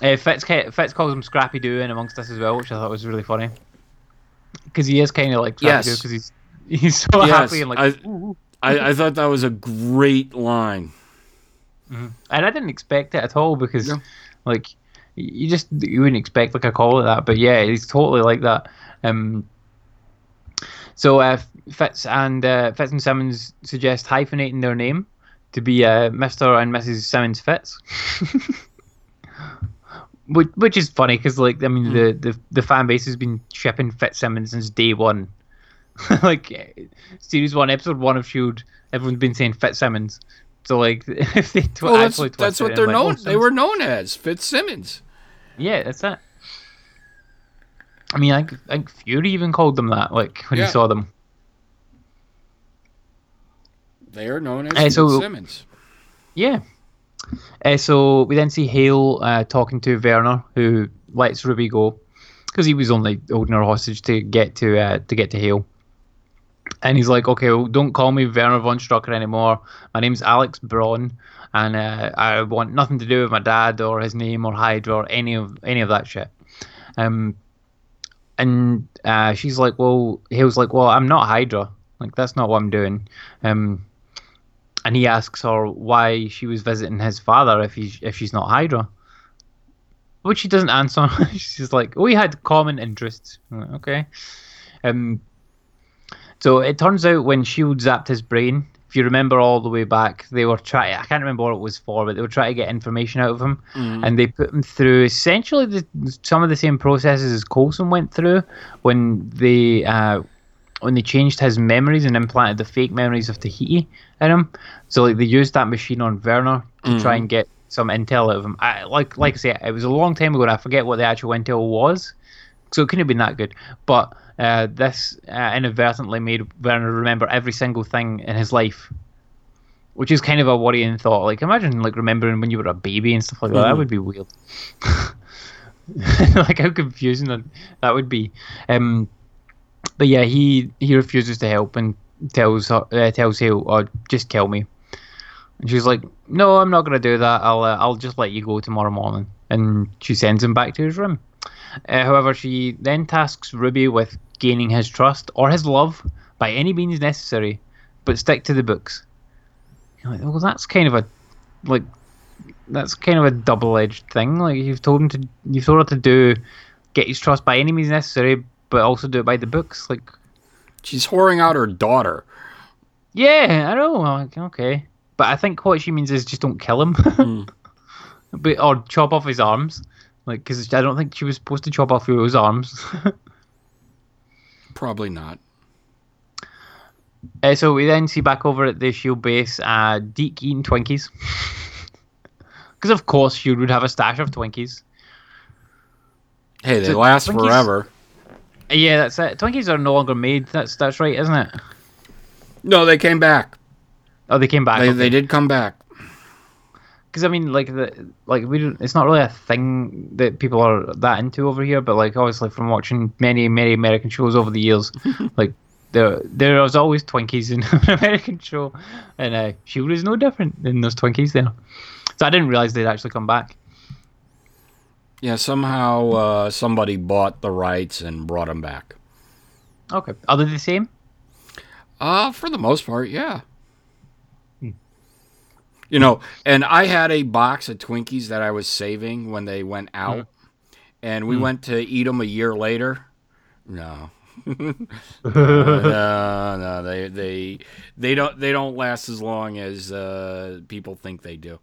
Fitz, Fitz calls him Scrappy Doo in amongst us as well, which I thought was really funny. Because he is kind of like Scrappy Doo Yes. because he's he's so Yes, happy and like, I- I, I thought that was a great line. and I didn't expect it at all because like you just you wouldn't expect like a call like that, but yeah, he's totally like that. Um, so uh, Fitz and uh, Fitz and Simmons suggest hyphenating their name to be uh, Mr. and Mrs. Simmons Fitz. Which, which is funny because like I mean the, the the fan base has been shipping Fitzsimmons since day one, like series one episode one of Shield. Everyone's been saying Fitzsimmons, so like if they tw- Well, that's, actually that's what they're like, known. oh, they were known as Fitzsimmons. yeah, that's it. I mean, I, think- I think Fury even called them that, like when Yeah. he saw them. They are known as Hey, so- Fitzsimmons. Yeah. Uh, so we then see Hale uh, talking to Werner, who lets Ruby go because he was only holding her hostage to get to uh, to get to Hale. And he's like, "Okay, well, don't call me Werner von Strucker anymore. My name's Alex Braun, and uh, I want nothing to do with my dad or his name or Hydra or any of any of that shit." Um, and uh, she's like, "Well," he was like, "Well, I'm not Hydra. Like that's not what I'm doing." Um, and he asks her why she was visiting his father if he if she's not Hydra. Which she doesn't answer. she's like, "We had common interests." Like, okay. Um. So it turns out when Shield zapped his brain, if you remember all the way back, they were trying. I can't remember what it was for, but they were trying to get information out of him, and they put him through essentially the, some of the same processes as Coulson went through when they uh, when they changed his memories and implanted the fake memories of Tahiti in him. So like they used that machine on Werner to try and get some intel out of him. I, like like I say, it was a long time ago, and I forget what the actual intel was, so it couldn't have been that good. But uh, this uh, inadvertently made Werner remember every single thing in his life. Which is kind of a worrying thought. Like, imagine like remembering when you were a baby and stuff like that. That would be weird. like how confusing that, that would be. Um, but yeah, he he refuses to help, and tells her, uh, tells Hale, "Oh, just kill me." And she's like, "No, I'm not gonna do that. I'll uh, I'll just let you go tomorrow morning." And she sends him back to his room. Uh, however, she then tasks Ruby with gaining his trust or his love by any means necessary, but stick to the books. You're like, well, that's kind of a like that's kind of a double-edged thing. Like you've told him to, you've told her to do get his trust by any means necessary, but also do it by the books. Like, She's whoring out her daughter. yeah, I know. Like, okay, but I think what she means is just don't kill him, but or chop off his arms. Like, because I don't think she was supposed to chop off his arms. Probably not. Uh, so we then see back over at the Shield base, uh, Deke eating Twinkies. Because of course Shield would have a stash of Twinkies. Hey, they So last Twinkies- forever. Yeah, that's it. Twinkies are no longer made. That's that's right, isn't it? No, they came back. Oh, they came back. They, okay. they did come back. Because I mean, like the like we don't, it's not really a thing that people are that into over here. But like obviously from watching many many American shows over the years, like there there was always Twinkies in an American show, and uh, Shield is no different than those Twinkies there. So I didn't realize they'd actually come back. Yeah, somehow uh, somebody bought the rights and brought them back. Okay, are they the same? Uh, for the most part, yeah. You know, and I had a box of Twinkies that I was saving when they went out, and we went to eat them a year later. No, no, no, they they they don't they don't last as long as uh, people think they do.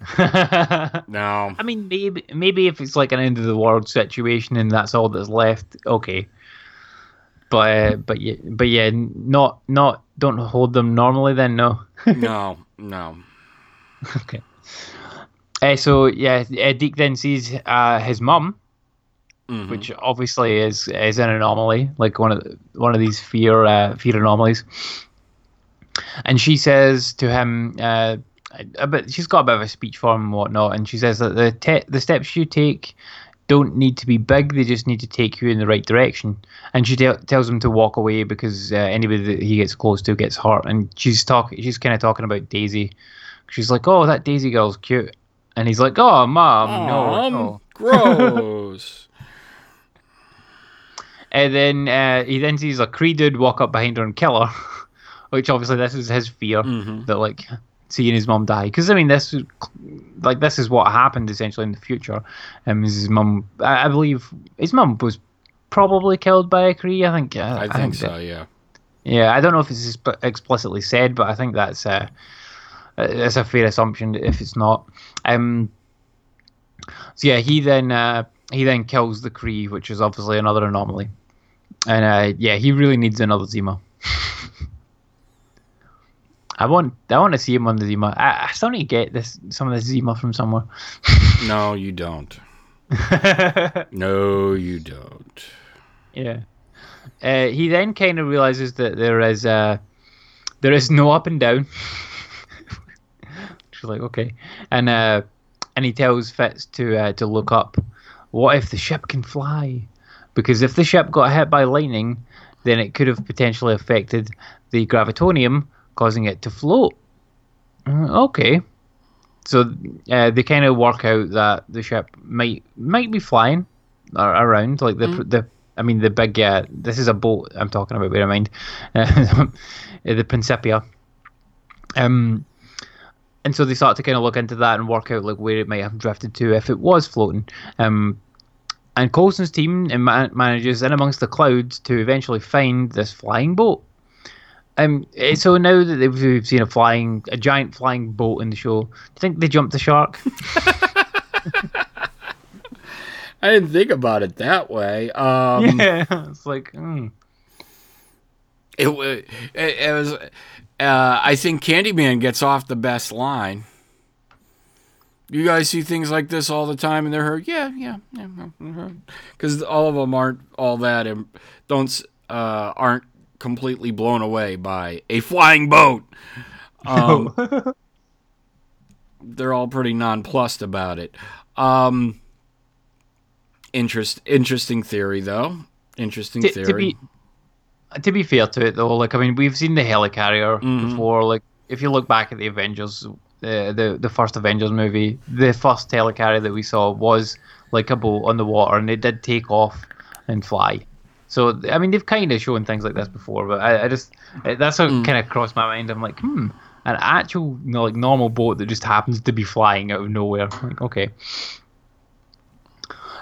No, I mean, maybe maybe if it's like an end of the world situation and that's all that's left, okay. But uh, but yeah, but yeah, not not don't hold them normally. Then no. no, no. okay. Uh, so yeah, uh, Deke then sees uh, his mum, Mhm. which obviously is is an anomaly, like one of the, one of these fear uh, fear anomalies. And she says to him, uh, a bit, she's got a bit of a speech for him and whatnot, and she says that the te- the steps you take don't need to be big; they just need to take you in the right direction. And she te- tells him to walk away because uh, anybody that he gets close to gets hurt. And she's talking, she's kind of talking about Daisy. She's like, "Oh, that Daisy girl's cute," and he's like, "Oh, mom, no, no." gross. And then uh, he then sees a Kree dude walk up behind her and kill her, which obviously this is his fear that like seeing his mum die. Because I mean, this is like this is what happened essentially in the future. Um, his mum, I, I believe, his mum was probably killed by a Kree. I think. Uh, I think that- so. Yeah. yeah, I don't know if it's explicitly said, but I think that's uh, that's a fair assumption if it's not. Um, so yeah, he then uh, he then kills the Kree, which is obviously another anomaly, and uh, yeah, he really needs another Zima. I want I want to see him on the Zima. I, I still need to get this some of this Zima from somewhere. No, you don't. No, you don't. Yeah. Uh, he then kind of realizes that there is uh, there is no up and down. She's like, okay, and uh, and he tells Fitz to uh, to look up. What if the ship can fly? Because if the ship got hit by lightning, then it could have potentially affected the gravitonium, causing it to float. Uh, okay. So uh, they kind of work out that the ship might might be flying around, like the the. I mean, the big. Uh, this is a boat I'm talking about. Bear in mind, uh, the Principia. Um, and so they start to kind of look into that and work out like where it might have drifted to if it was floating. Um, and Coulson's team and ma- manages in amongst the clouds to eventually find this flying boat. Um, eh, so now that they've- we've seen a flying, a giant flying boat in the show, do you think they jumped the shark? I didn't think about it that way. Um, yeah, it's like, hmm. it, wa- it, it was. Uh, I think Candyman gets off the best line. You guys see things like this all the time, and they're hurt. Yeah, yeah, yeah. Because all of them aren't all that, and don't uh, aren't completely blown away by a flying boat. Um, they're all pretty nonplussed about it. Um, interest, interesting theory, though. Interesting to, theory. to be to be fair to it though, like I mean, we've seen the helicarrier Mhm. before. Like if you look back at the Avengers, uh, the the first Avengers movie, the first helicarrier that we saw was like a boat on the water, and it did take off and fly. So I mean, they've kind of shown things like this before, but I, I just uh, that's what kind of crossed my mind. I'm like, hmm, an actual you know, like normal boat that just happens to be flying out of nowhere. Like, okay.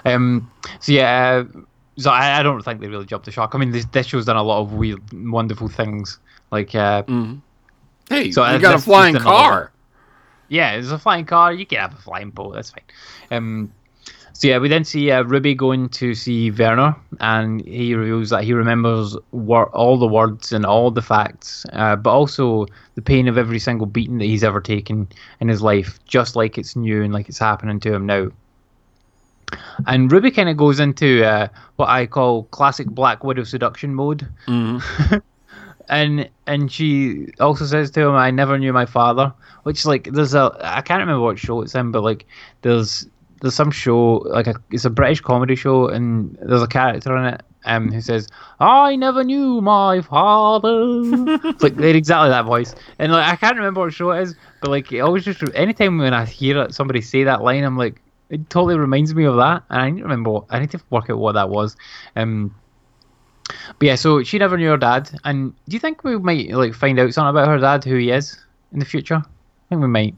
Um. So yeah. Uh, so I, I don't think they really jumped the shark. I mean, this, this show's done a lot of weird, wonderful things. Like, uh, Hey, So, uh, you got a flying car. yeah, there's a flying car. You can have a flying boat. That's fine. Um, so yeah, we then see uh, Ruby going to see Werner, and he reveals that he remembers wor- all the words and all the facts, uh, but also the pain of every single beating that he's ever taken in his life, just like it's new and like it's happening to him now. And Ruby kind of goes into uh, what I call classic Black Widow seduction mode and and she also says to him, "I never knew my father," which like there's a I can't remember what show it's in, but like there's there's some show like a it's a British comedy show, and there's a character in it um who says, "I never knew my father." it's like they're exactly that voice, and like I can't remember what show it is, but like it always just anytime when I hear it, somebody say that line, I'm like. It totally reminds me of that, and I need to remember. What, I need to work out what that was. Um, but yeah, so she never knew her dad. And do you think we might like find out something about her dad, who he is in the future? I think we might.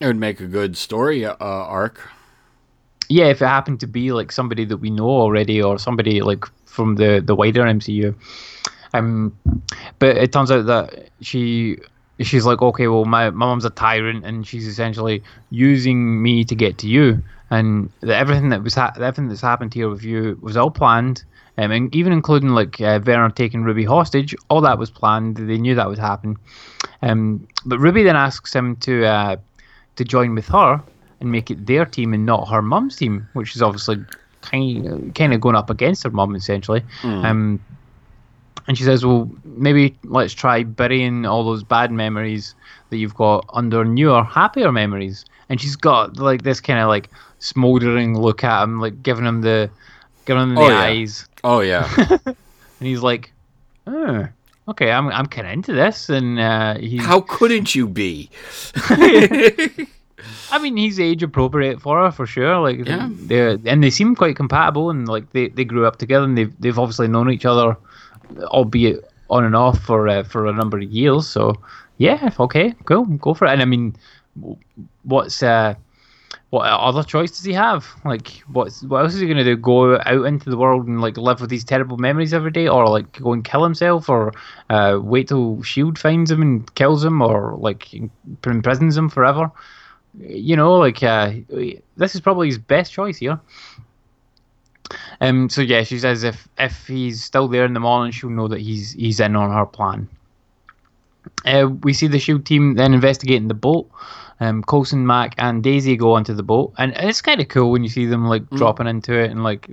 It would make a good story uh, arc. Yeah, if it happened to be like somebody that we know already, or somebody like from the the wider MCU. Um, but it turns out that she she's like, okay, well, my my mom's a tyrant, and she's essentially using me to get to you, and that everything that was ha- everything that's happened here with you was all planned. Um, and even including like uh, taking Ruby hostage, all that was planned. They knew that would happen. Um, but Ruby then asks him to uh, to join with her and make it their team and not her mum's team, which is obviously kind of, kind of going up against her mum essentially. Um, and she says, "Well, maybe let's try burying all those bad memories that you've got under newer, happier memories." And she's got like this kind of like smoldering look at him, like giving him the giving him the Oh, yeah. eyes, Oh yeah, and he's like, "Oh, okay, I'm I'm kind of into this." And uh, he's how couldn't you be? I mean, he's age appropriate for her for sure. Like, Yeah. they and they seem quite compatible, and like they, they grew up together, and they've they've obviously known each other, albeit on and off for uh, for a number of years. So yeah, okay, cool, go for it. And I mean, what's uh, what other choice does he have? Like, what's what else is he gonna do? Go out into the world and like live with these terrible memories every day, or like go and kill himself, or uh, wait till Shield finds him and kills him, or like imprisons him forever? you know, like uh, this is probably his best choice here. Um. So yeah, she says if if he's still there in the morning, she'll know that he's he's in on her plan. Uh, we see the Shield team then investigating the boat. Um, Coulson, Mack, and Daisy go onto the boat, and it's kind of cool when you see them like dropping into it, and like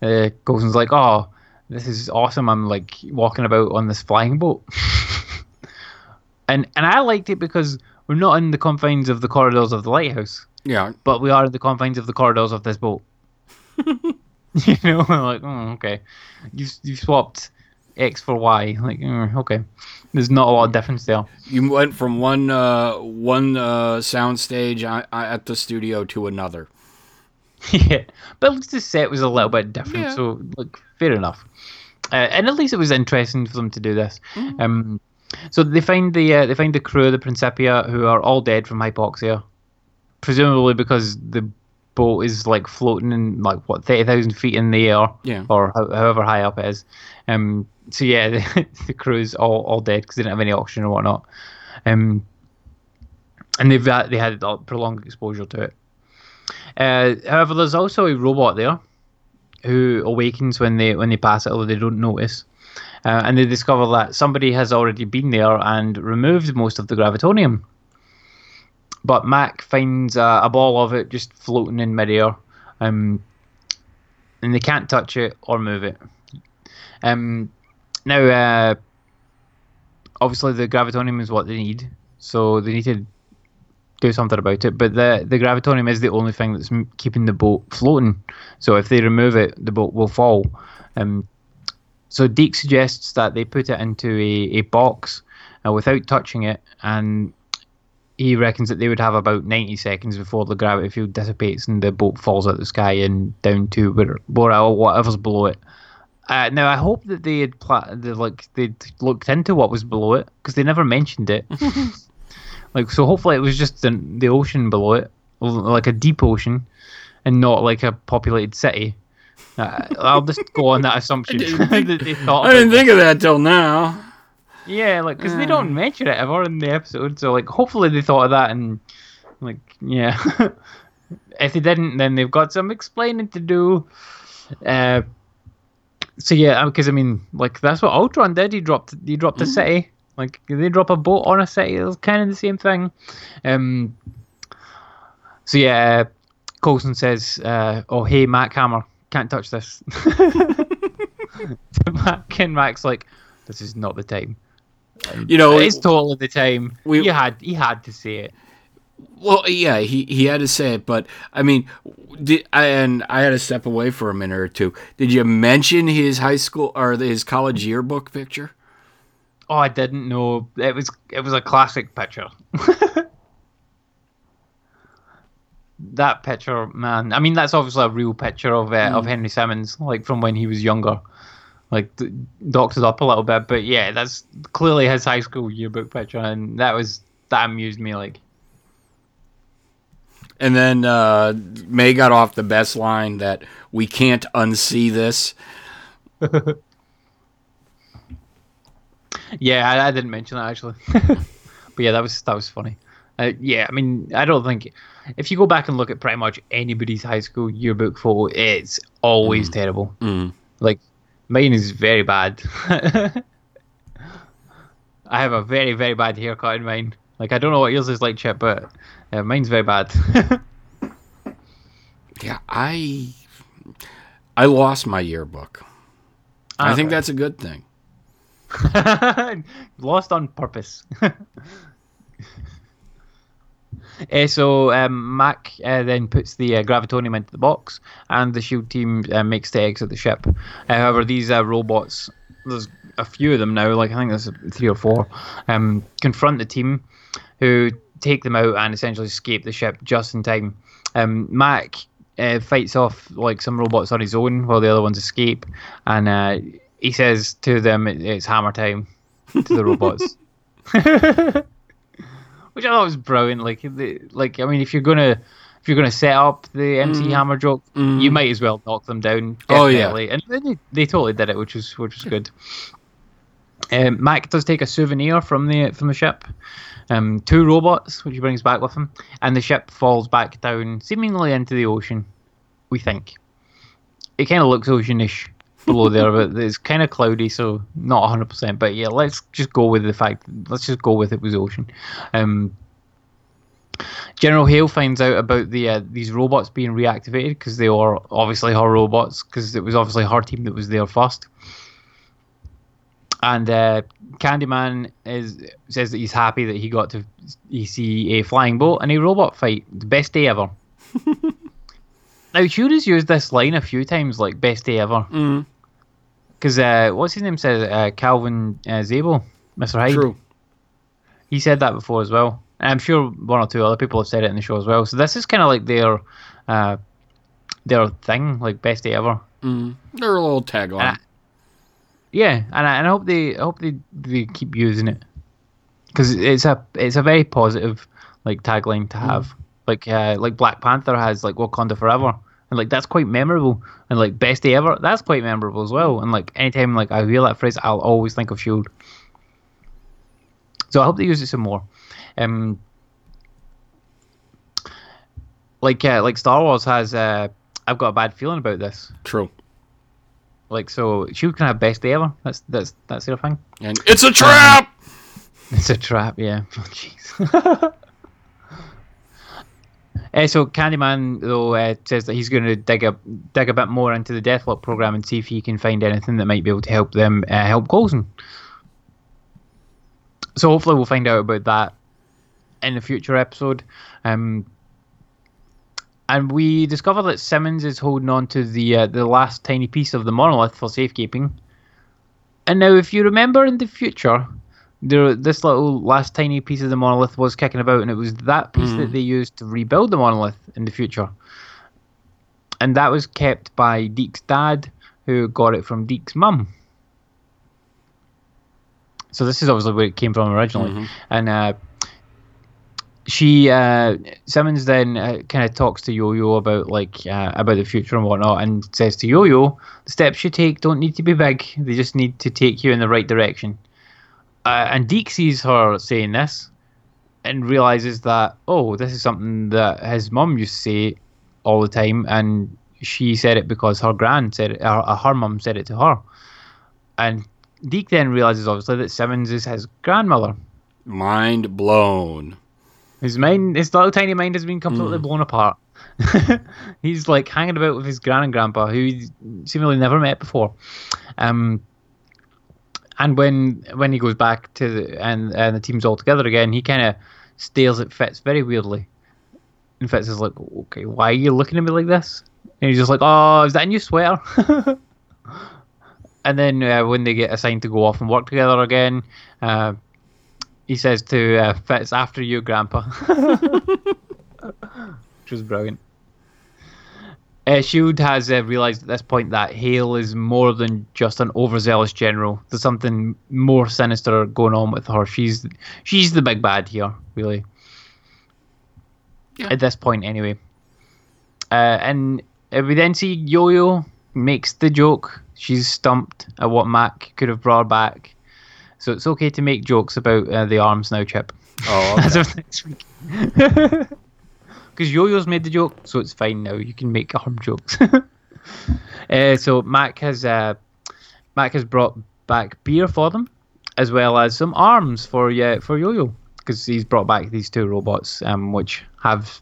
uh, Coulson's like, "Oh, this is awesome! I'm like walking about on this flying boat." and and I liked it because we're not in the confines of the corridors of the lighthouse, yeah, but we are in the confines of the corridors of this boat. you know, like oh, okay, you you swapped X for Y, like mm, okay, there's not a lot of difference there. you went from one uh, one uh, sound stage uh, at the studio to another. yeah, but at least the set was a little bit different, Yeah. so like fair enough. Uh, and at least it was interesting for them to do this. Um, so they find the uh, they find the crew of the Principia who are all dead from hypoxia, presumably because the boat is like floating in like what thirty thousand feet in the air, Yeah. or ho- however high up it is. Um, so yeah, the, the crew's all all dead because they didn't have any oxygen or whatnot. Um, and they've had, they had a prolonged exposure to it. Uh, however, there's also a robot there who awakens when they when they pass it, although they don't notice. Uh, and they discover that somebody has already been there and removed most of the gravitonium. But Mack finds uh, a ball of it just floating in midair, um, and they can't touch it or move it. Um, now, uh, obviously, the gravitonium is what they need, so they need to do something about it. But the the gravitonium is the only thing that's m- keeping the boat floating. So if they remove it, the boat will fall. Um, so Deke suggests that they put it into a, a box uh, without touching it, and he reckons that they would have about 90 seconds before the gravity field dissipates and the boat falls out of the sky and down to where, where or whatever's below it. Uh, now I hope that they had pla- they, like they looked into what was below it because they never mentioned it. like so, hopefully it was just the, the ocean below it, like a deep ocean, and not like a populated city. Uh, I'll just go on that assumption that they thought. I didn't think of that till now. Yeah, like because they don't mention it ever in the episode, so like hopefully they thought of that and like yeah. if they didn't, then they've got some explaining to do. Uh, so yeah, because I mean, like that's what Ultron did. He dropped he dropped a city. Like they drop a boat on a city. It was kind of the same thing. Um. So yeah, Coulson says, uh, "Oh hey, Mack Hammer, can't touch this." Mack and Mack's like, "This is not the time." You know, it's totally the time. we- he had he had to say it. Well, yeah, he, he had to say it, but I mean, did, and I had to step away for a minute or two. Did you mention his high school or his college yearbook picture? Oh, I didn't know. It was it was a classic picture. that picture, man. I mean, that's obviously a real picture of uh, of Henry Simmons, like from when he was younger, like d- doctored up a little bit. But yeah, that's clearly his high school yearbook picture, and that was that amused me. Like, And then uh, May got off the best line that we can't unsee this. yeah, I, I didn't mention that actually, but yeah, that was that was funny. Uh, yeah, I mean, I don't think if you go back and look at pretty much anybody's high school yearbook photo, it's always terrible. Mm. Like mine is very bad. I have a very very bad haircut in mine. Like I don't know what yours is like, Chip, but uh, mine's very bad. Yeah, I I lost my yearbook. I think that's a good thing. Lost on purpose. Uh, so um, Mack uh, then puts the uh, gravitonium into the box, and the Shield team uh, makes to exit the ship. Uh, however, these uh, robots, there's a few of them now, like I think there's three or four, um, confront the team, who take them out and essentially escape the ship just in time. Um, Mack uh, fights off like some robots on his own while the other ones escape, and uh, he says to them, "It's hammer time." To the robots. which I thought was brilliant. Like, the, like I mean, if you're gonna if you're gonna set up the MC Hammer joke, you might as well knock them down. Oh, yeah. Definitely. and they, they totally did it, which was which was good. Um, Mack does take a souvenir from the from the ship, um, two robots, which he brings back with him, and the ship falls back down, seemingly into the ocean. We think it kind of looks oceanish below there, but it's kind of cloudy, so not 100. percent But yeah, let's just go with the fact. Let's just go with it was ocean. Um, General Hale finds out about the uh, these robots being reactivated because they are obviously her robots because it was obviously her team that was there first. And uh, Candyman is says that he's happy that he got to he see a flying boat and a robot fight. The best day ever. now Shura's used this line a few times, like best day ever. Mm. Because uh, what's his name says uh, Calvin uh, Zabo, Mr. Hyde. True. He said that before as well. And I'm sure one or two other people have said it in the show as well. So this is kind of like their uh, their thing, like best day ever. Mm. They're a little tagline. Ah. Yeah, and I, and I hope they I hope they, they keep using it because it's a it's a very positive like tagline to have. Like uh, like Black Panther has like Wakanda Forever, and like that's quite memorable. And like best day ever, that's quite memorable as well. And like anytime like I hear that phrase, I'll always think of Shield. So I hope they use it some more. Um, like uh, like Star Wars has, uh, I've got a bad feeling about this. True. Like so, Shield can have best day ever. That's that's that's their thing. And it's a trap. It's a trap, yeah. Oh, Jeez. Uh, so Candyman though uh, says that he's going to dig a dig a bit more into the Deathlok program and see if he can find anything that might be able to help them uh, help Coulson. So hopefully we'll find out about that in a future episode. Um, and we discover that Simmons is holding on to the uh, the last tiny piece of the monolith for safekeeping. And now, if you remember in the future, there this little last tiny piece of the monolith was kicking about, and it was that piece that they used to rebuild the monolith in the future. And that was kept by Deke's dad, who got it from Deke's mum. So this is obviously where it came from originally, and uh, she uh, Simmons then uh, kind of talks to Yo-Yo about like uh, about the future and whatnot, and says to Yo-Yo, "The steps you take don't need to be big; they just need to take you in the right direction." Uh, and Deke sees her saying this, and realizes that oh, this is something that his mum used to say all the time, and she said it because her grand said it, her, her mum said it to her, and Deke then realizes obviously that Simmons is his grandmother. Mind blown. His mind, his little tiny mind has been completely blown apart. he's like hanging about with his gran and grandpa, who he's seemingly never met before. Um, and when when he goes back to the, and and the team's all together again, he kind of stares at Fitz very weirdly. And Fitz is like, "Okay, why are you looking at me like this?" And he's just like, "Oh, is that a new sweater?" and then uh, when they get assigned to go off and work together again, uh, he says to uh, Fitz, "After you, Grandpa," which was brilliant. Uh, Shield has uh, realized at this point that Hale is more than just an overzealous general. There's something more sinister going on with her. She's she's the big bad here, really. Yeah. At this point, anyway. Uh, and uh, we then see Yo-Yo makes the joke. She's stumped at what Mack could have brought her back. So it's okay to make jokes about uh, the arms now, Chip. Oh, As of next week. Because Yo-Yo's made the joke, so it's fine now. You can make arm jokes. uh, so Mack has uh, Mack has brought back beer for them, as well as some arms for uh, for Yo-Yo, because he's brought back these two robots, um, which have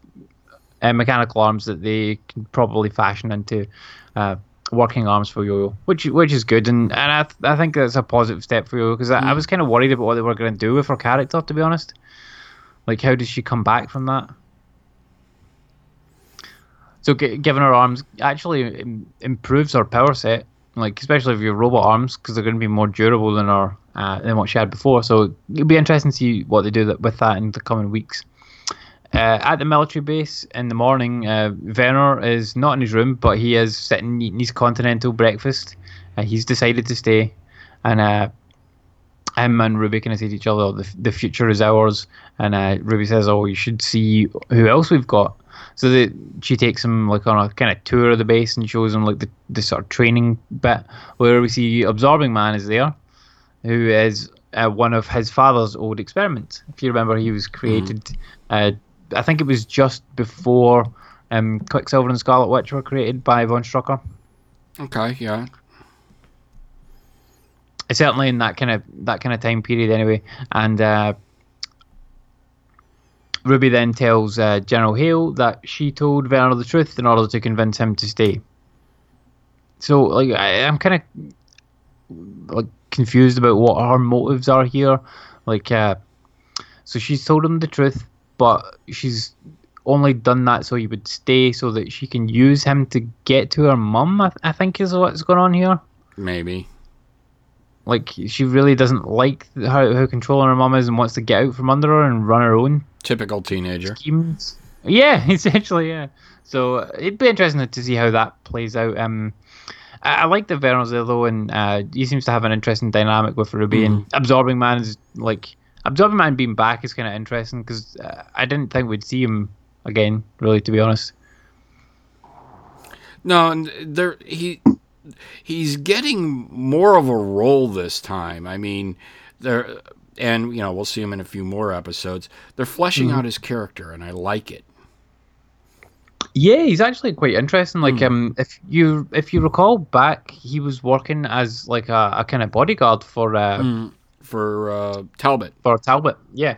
uh, mechanical arms that they can probably fashion into uh, working arms for Yo-Yo, which which is good, and and I th- I think that's a positive step for Yo-Yo because I, I was kind of worried about what they were going to do with her character, to be honest. Like, how does she come back from that? So, g- giving her arms actually Im- improves her power set, like especially if you have robot arms, because they're going to be more durable than her uh, than what she had before. So, it'll be interesting to see what they do that, with that in the coming weeks. Uh, at the military base in the morning, uh, Werner is not in his room, but he is sitting eating his continental breakfast. Uh, he's decided to stay, and uh, him and Ruby kind of say to each other, "Oh, "The the future is ours." And uh, Ruby says, "Oh, you should see who else we've got." So she takes him like on a kind of tour of the base and shows him like the, the sort of training bit where we see Absorbing Man is there, who is uh, one of his father's old experiments. If you remember, he was created. Uh, I think it was just before um, Quicksilver and Scarlet Witch were created by von Strucker. okay, yeah. Certainly in that kind of that kind of time period anyway. And uh, Ruby then tells uh, General Hale that she told Werner the truth in order to convince him to stay. So like I, I'm kind of like confused about what her motives are here. Like, uh, so she's told him the truth, but she's only done that so he would stay, so that she can use him to get to her mum. I, I think is what's going on here Maybe. Like she really doesn't like how, how controlling her mum is and wants to get out from under her and run her own Typical teenager. schemes. Yeah, essentially, yeah. So uh, it'd be interesting to see how that plays out. Um, I, I like the there though, and uh, he seems to have an interesting dynamic with Ruby and Absorbing Man is like Absorbing Man being back is kind of interesting because uh, I didn't think we'd see him again, really, to be honest. No, and there he he's getting more of a role this time. I mean, there and you know we'll see him in a few more episodes. They're fleshing out his character, and I like it. Yeah, he's actually quite interesting. Like, um, if you if you recall back, he was working as like a, a kind of bodyguard for uh, For uh, Talbot, for Talbot. Yeah.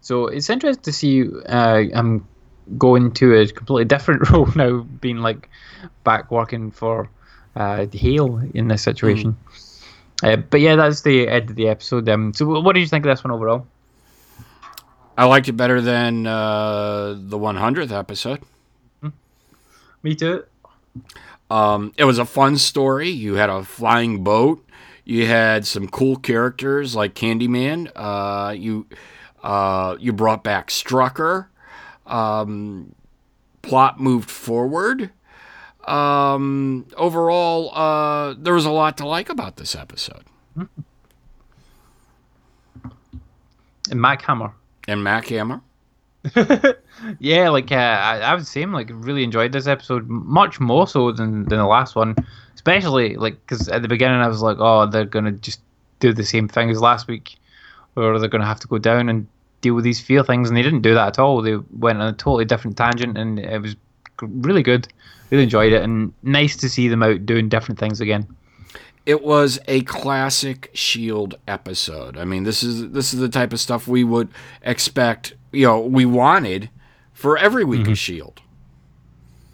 So it's interesting to see uh, him go into a completely different role now, being like back working for uh, Hale in this situation. Uh, but yeah, that's the end of the episode. Um, so what did you think of this one overall? I liked it better than uh, the 100th episode. Me too. Um, it was a fun story. You had a flying boat. You had some cool characters like Candyman. Uh, you uh, you brought back Strucker. Um, plot moved forward. Um, overall, uh, there was a lot to like about this episode. And Mack Hammer. And Mack Hammer. Yeah, like uh, I, I was saying, like really enjoyed this episode much more so than, than the last one. Especially like because at the beginning I was like, oh, they're gonna just do the same thing as last week, or they're gonna have to go down and deal with these fear things, and they didn't do that at all. They went on a totally different tangent, and it was really good. Really enjoyed it, and nice to see them out doing different things again. it was a classic Shield episode. I mean, this is this is the type of stuff we would expect. You know, we wanted for every week mm-hmm. of Shield.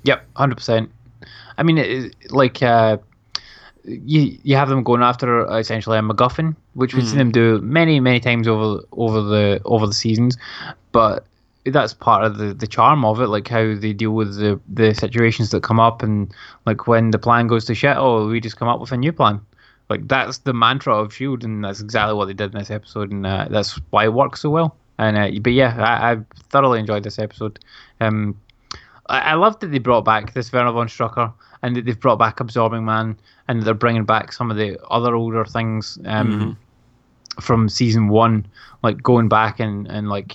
Yep, hundred percent. I mean, it, like uh, you you have them going after uh, essentially a MacGuffin, which we've seen mm. them do many many times over over the over the seasons, but that's part of the, the charm of it, like how they deal with the, the situations that come up, and like when the plan goes to shit, oh, we just come up with a new plan. Like that's the mantra of Shield, and that's exactly what they did in this episode, and uh, that's why it works so well. And uh, but yeah, I, I thoroughly enjoyed this episode. Um, I, I love that they brought back this Werner von Strucker and that they've brought back Absorbing Man and they're bringing back some of the other older things um, from season one, like going back and, and like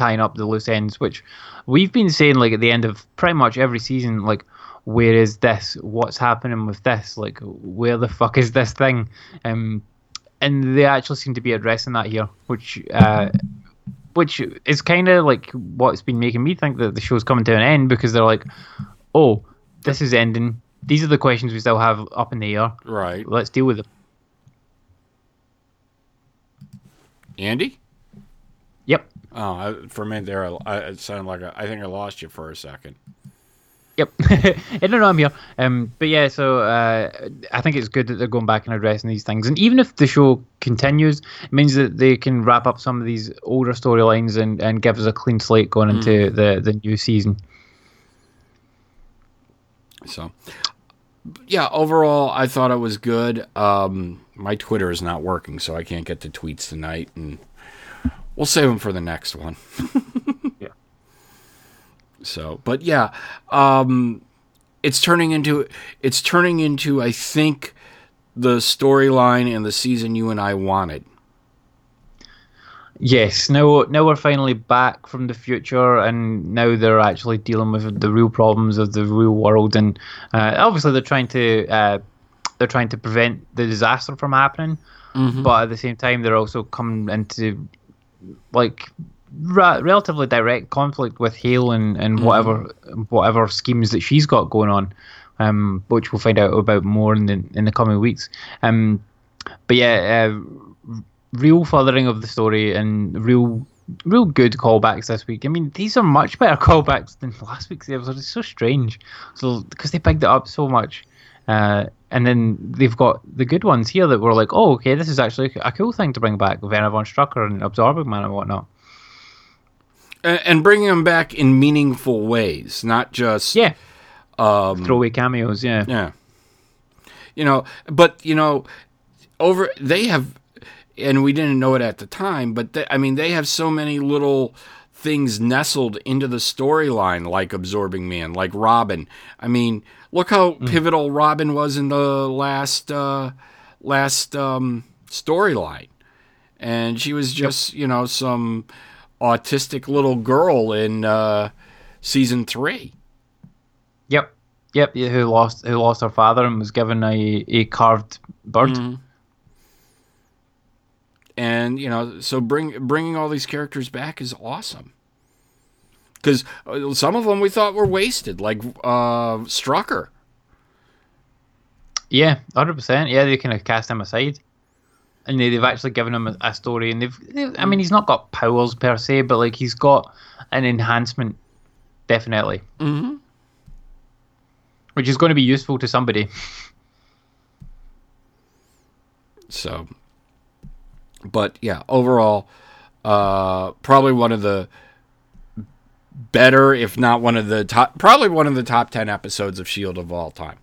tying up the loose ends, which we've been saying like at the end of pretty much every season, like where is this? What's happening with this? Like where the fuck is this thing? Um, and they actually seem to be addressing that here, which uh, which is kind of like what's been making me think that the show's coming to an end because they're like, oh, this is ending. These are the questions we still have up in the air. Right, Let's deal with them. Andy. Oh, I, for a minute there, I, I, it sounded like I, I think I lost you for a second. Yep. I don't know. I'm here. Um, but yeah, so uh, I think it's good that they're going back and addressing these things. And even if the show continues, it means that they can wrap up some of these older storylines and, and give us a clean slate going into the, the new season. So, yeah, overall, I thought it was good. Um, my Twitter is not working, so I can't get the tweets tonight, and we'll save them for the next one. Yeah. So, but yeah, um, it's turning into it's turning into I think the storyline and the season you and I wanted. Yes, now now we're finally back from the future, and now they're actually dealing with the real problems of the real world, and uh, obviously they're trying to uh, they're trying to prevent the disaster from happening, but at the same time they're also coming into like ra- relatively direct conflict with Hale and, and whatever whatever schemes that she's got going on, um, which we'll find out about more in the in the coming weeks. Um, but yeah, uh, real furthering of the story and real real good callbacks this week. I mean, these are much better callbacks than last week's episode. It's so strange, so because they picked it up so much. Uh, and then they've got the good ones here that were like, oh, okay, this is actually a cool thing to bring back Werner von Strucker and Absorbing Man and whatnot. And, and bringing them back in meaningful ways, not just Yeah. Um, Throwaway cameos, yeah. Yeah. You know, but you know, over they have, and we didn't know it at the time, but they, I mean, they have so many little things nestled into the storyline, like Absorbing Man, like Robin. I mean, look how pivotal Robin was in the last uh, last um, storyline, and she was just you know some autistic little girl in uh, season three. Yep. Yep. Who lost who lost her father and was given a, a carved bird. And you know so bring bringing all these characters back is awesome because some of them we thought were wasted like uh strucker Yeah, hundred percent. Yeah, they kind of cast him aside, and they, they've actually given him a, a story. And they've, they've, I mean, he's not got powers per se, but like he's got an enhancement, definitely, mm-hmm. which is going to be useful to somebody. so but yeah overall uh probably one of the better if not one of the top probably one of the top 10 episodes of shield of all time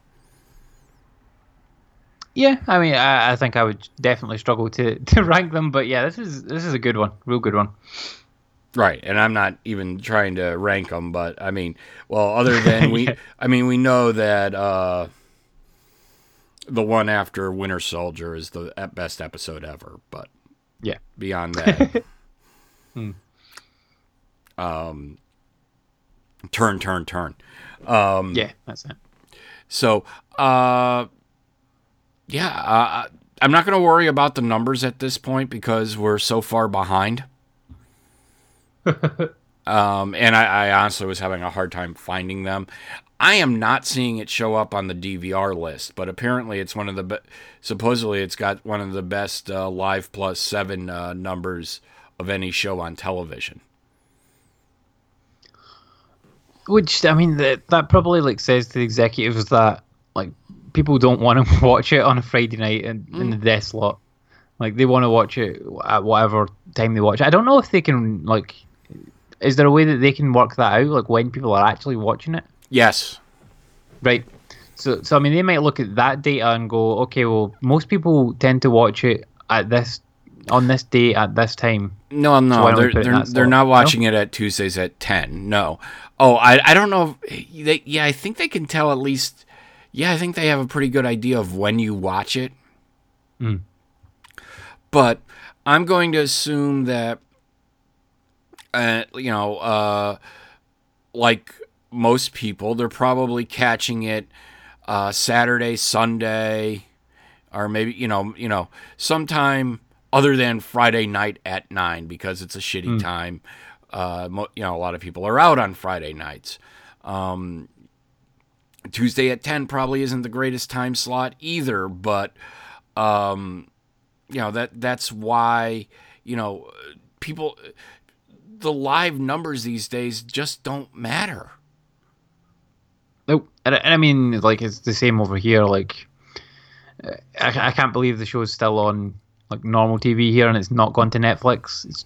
Yeah, I mean, I, I think I would definitely struggle to, to rank them, but yeah, this is this is a good one, real good one. Right, and I'm not even trying to rank them, but I mean, well, other than we, Yeah. I mean, we know that uh, the one after Winter Soldier is the best episode ever, but Yeah, beyond that, um, turn, turn, turn. Um, yeah, that's it. So, uh, yeah, uh, I'm not going to worry about the numbers at this point because we're so far behind. um, and I, I honestly was having a hard time finding them. I am not seeing it show up on the DVR list, but apparently it's one of the be- supposedly it's got one of the best uh, live plus seven uh, numbers of any show on television. Which I mean, that that probably like says to the executives that like people don't want to watch it on a Friday night in, in the death slot. Like they want to watch it at whatever time they watch. it. I don't know if they can like. Is there a way that they can work that out, like when people are actually watching it? Yes. Right. So, so I mean, they might look at that data and go, okay, well, most people tend to watch it at this on this day at this time. No, no, don't they're put it in they're, they're not No? watching it at Tuesdays at ten. No. Oh, I I don't know. If, they, yeah, I think they can tell at least. Yeah, I think they have a pretty good idea of when you watch it. Mm. But I'm going to assume that, uh, you know, uh, like most people, they're probably catching it uh, Saturday, Sunday, or maybe you know, you know, sometime other than Friday night at nine because it's a shitty time. Uh, mo- you know, a lot of people are out on Friday nights. Um, Tuesday at ten probably isn't the greatest time slot either, but um, you know that that's why you know people the live numbers these days just don't matter. And, I- and I mean, like it's the same over here. Like, I, I can't believe the show's still on like normal TV here, and it's not gone to Netflix. It's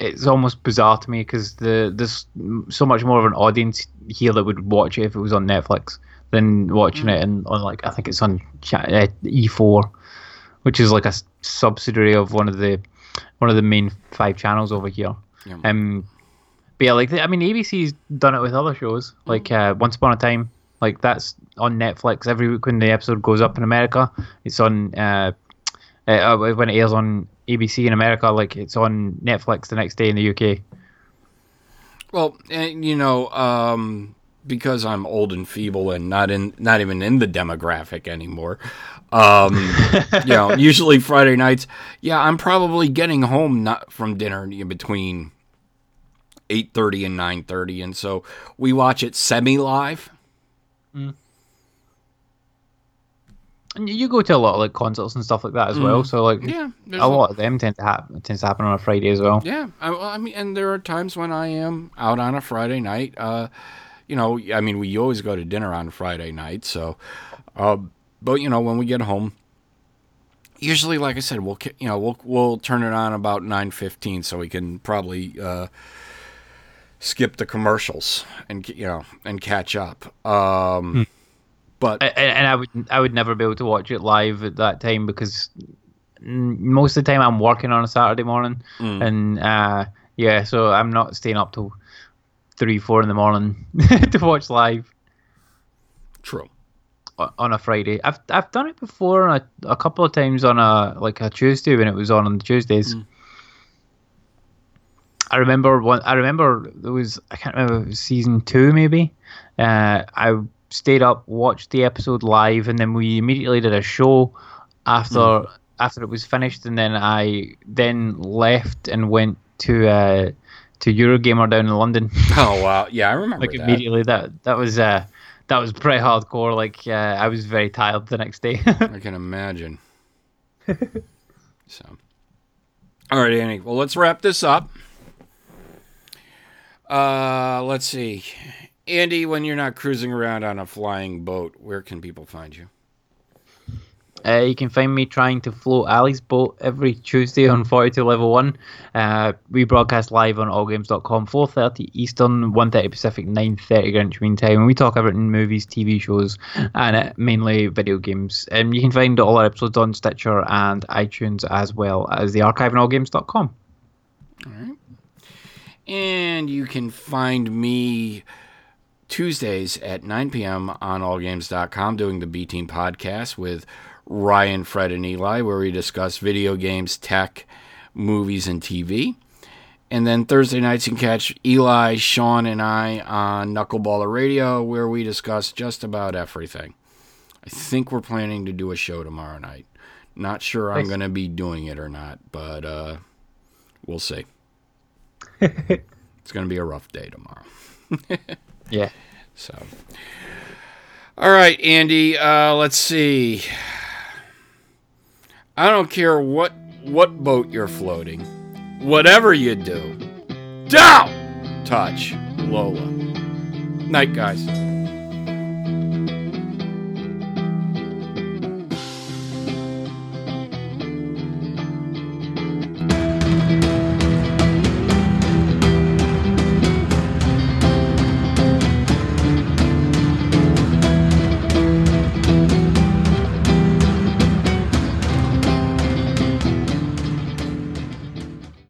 it's almost bizarre to me because the there's so much more of an audience here that would watch it if it was on Netflix than watching it and on like I think it's on uh, E4, which is like a subsidiary of one of the one of the main five channels over here. Yeah. Um, but yeah, like I mean, ABC's done it with other shows, like uh, Once Upon a Time. Like that's on Netflix every week when the episode goes up in America. It's on uh, uh, when it airs on ABC in America. Like it's on Netflix the next day in the UK. Well, you know, um, because I'm old and feeble and not in, not even in the demographic anymore. Um, you know, usually Friday nights. Yeah, I'm probably getting home not from dinner in between eight thirty and nine thirty, and so we watch it semi live. And you go to a lot of like concerts and stuff like that as well. So like Mm. Yeah, a lot of them tend to happen tends to happen on a Friday as well. Yeah, I, I mean, and there are times when I am out on a Friday night. Uh, you know, I mean, we always go to dinner on Friday night. So, uh, but you know, when we get home, usually, like I said, we'll you know we'll we'll turn it on about nine fifteen, so we can probably uh, skip the commercials and you know and catch up. Um, But and, and I would I would never be able to watch it live at that time because mm, most of the time I'm working on a Saturday morning, and uh, yeah, so I'm not staying up till three four in the morning to watch live true. on a Friday. I've I've done it before a, a couple of times on a like a Tuesday when it was on on the Tuesdays. I remember one. I remember there was I can't remember if it was season two maybe. Uh, I stayed up, watched the episode live, and then we immediately did a show after after it was finished, and then I then left and went to uh, to Eurogamer down in London. Oh wow, yeah, I remember like that. immediately that that was uh that was pretty hardcore. Like uh, I was very tired the next day. I can imagine. so, all right, Annie. Well, let's wrap this up. Uh, let's see, Andy. When you're not cruising around on a flying boat, where can people find you? Uh, you can find me trying to float Ali's boat every Tuesday on 42 Level 1. Uh, we broadcast live on allgames.com, 4.30 Eastern, 1.30 Pacific, 9.30 Greenwich Mean Time. And we talk about movies, TV shows, and uh, mainly video games. Um, you can find all our episodes on Stitcher and iTunes as well as the archive on allgames.com. And you can find me Tuesdays at 9 p.m. on allgames.com doing the B Team podcast with Ryan, Fred, and Eli, where we discuss video games, tech, movies, and TV. And then Thursday nights you can catch Eli, Sean, and I on Knuckleballer Radio, where we discuss just about everything. I think we're planning to do a show tomorrow night. Not sure I'm going to be doing it or not, but uh, we'll see. It's going to be a rough day tomorrow. Yeah. So, all right, Andy. Uh, let's see. I don't care what what boat you're floating, whatever you do, don't touch Lola. Night, guys.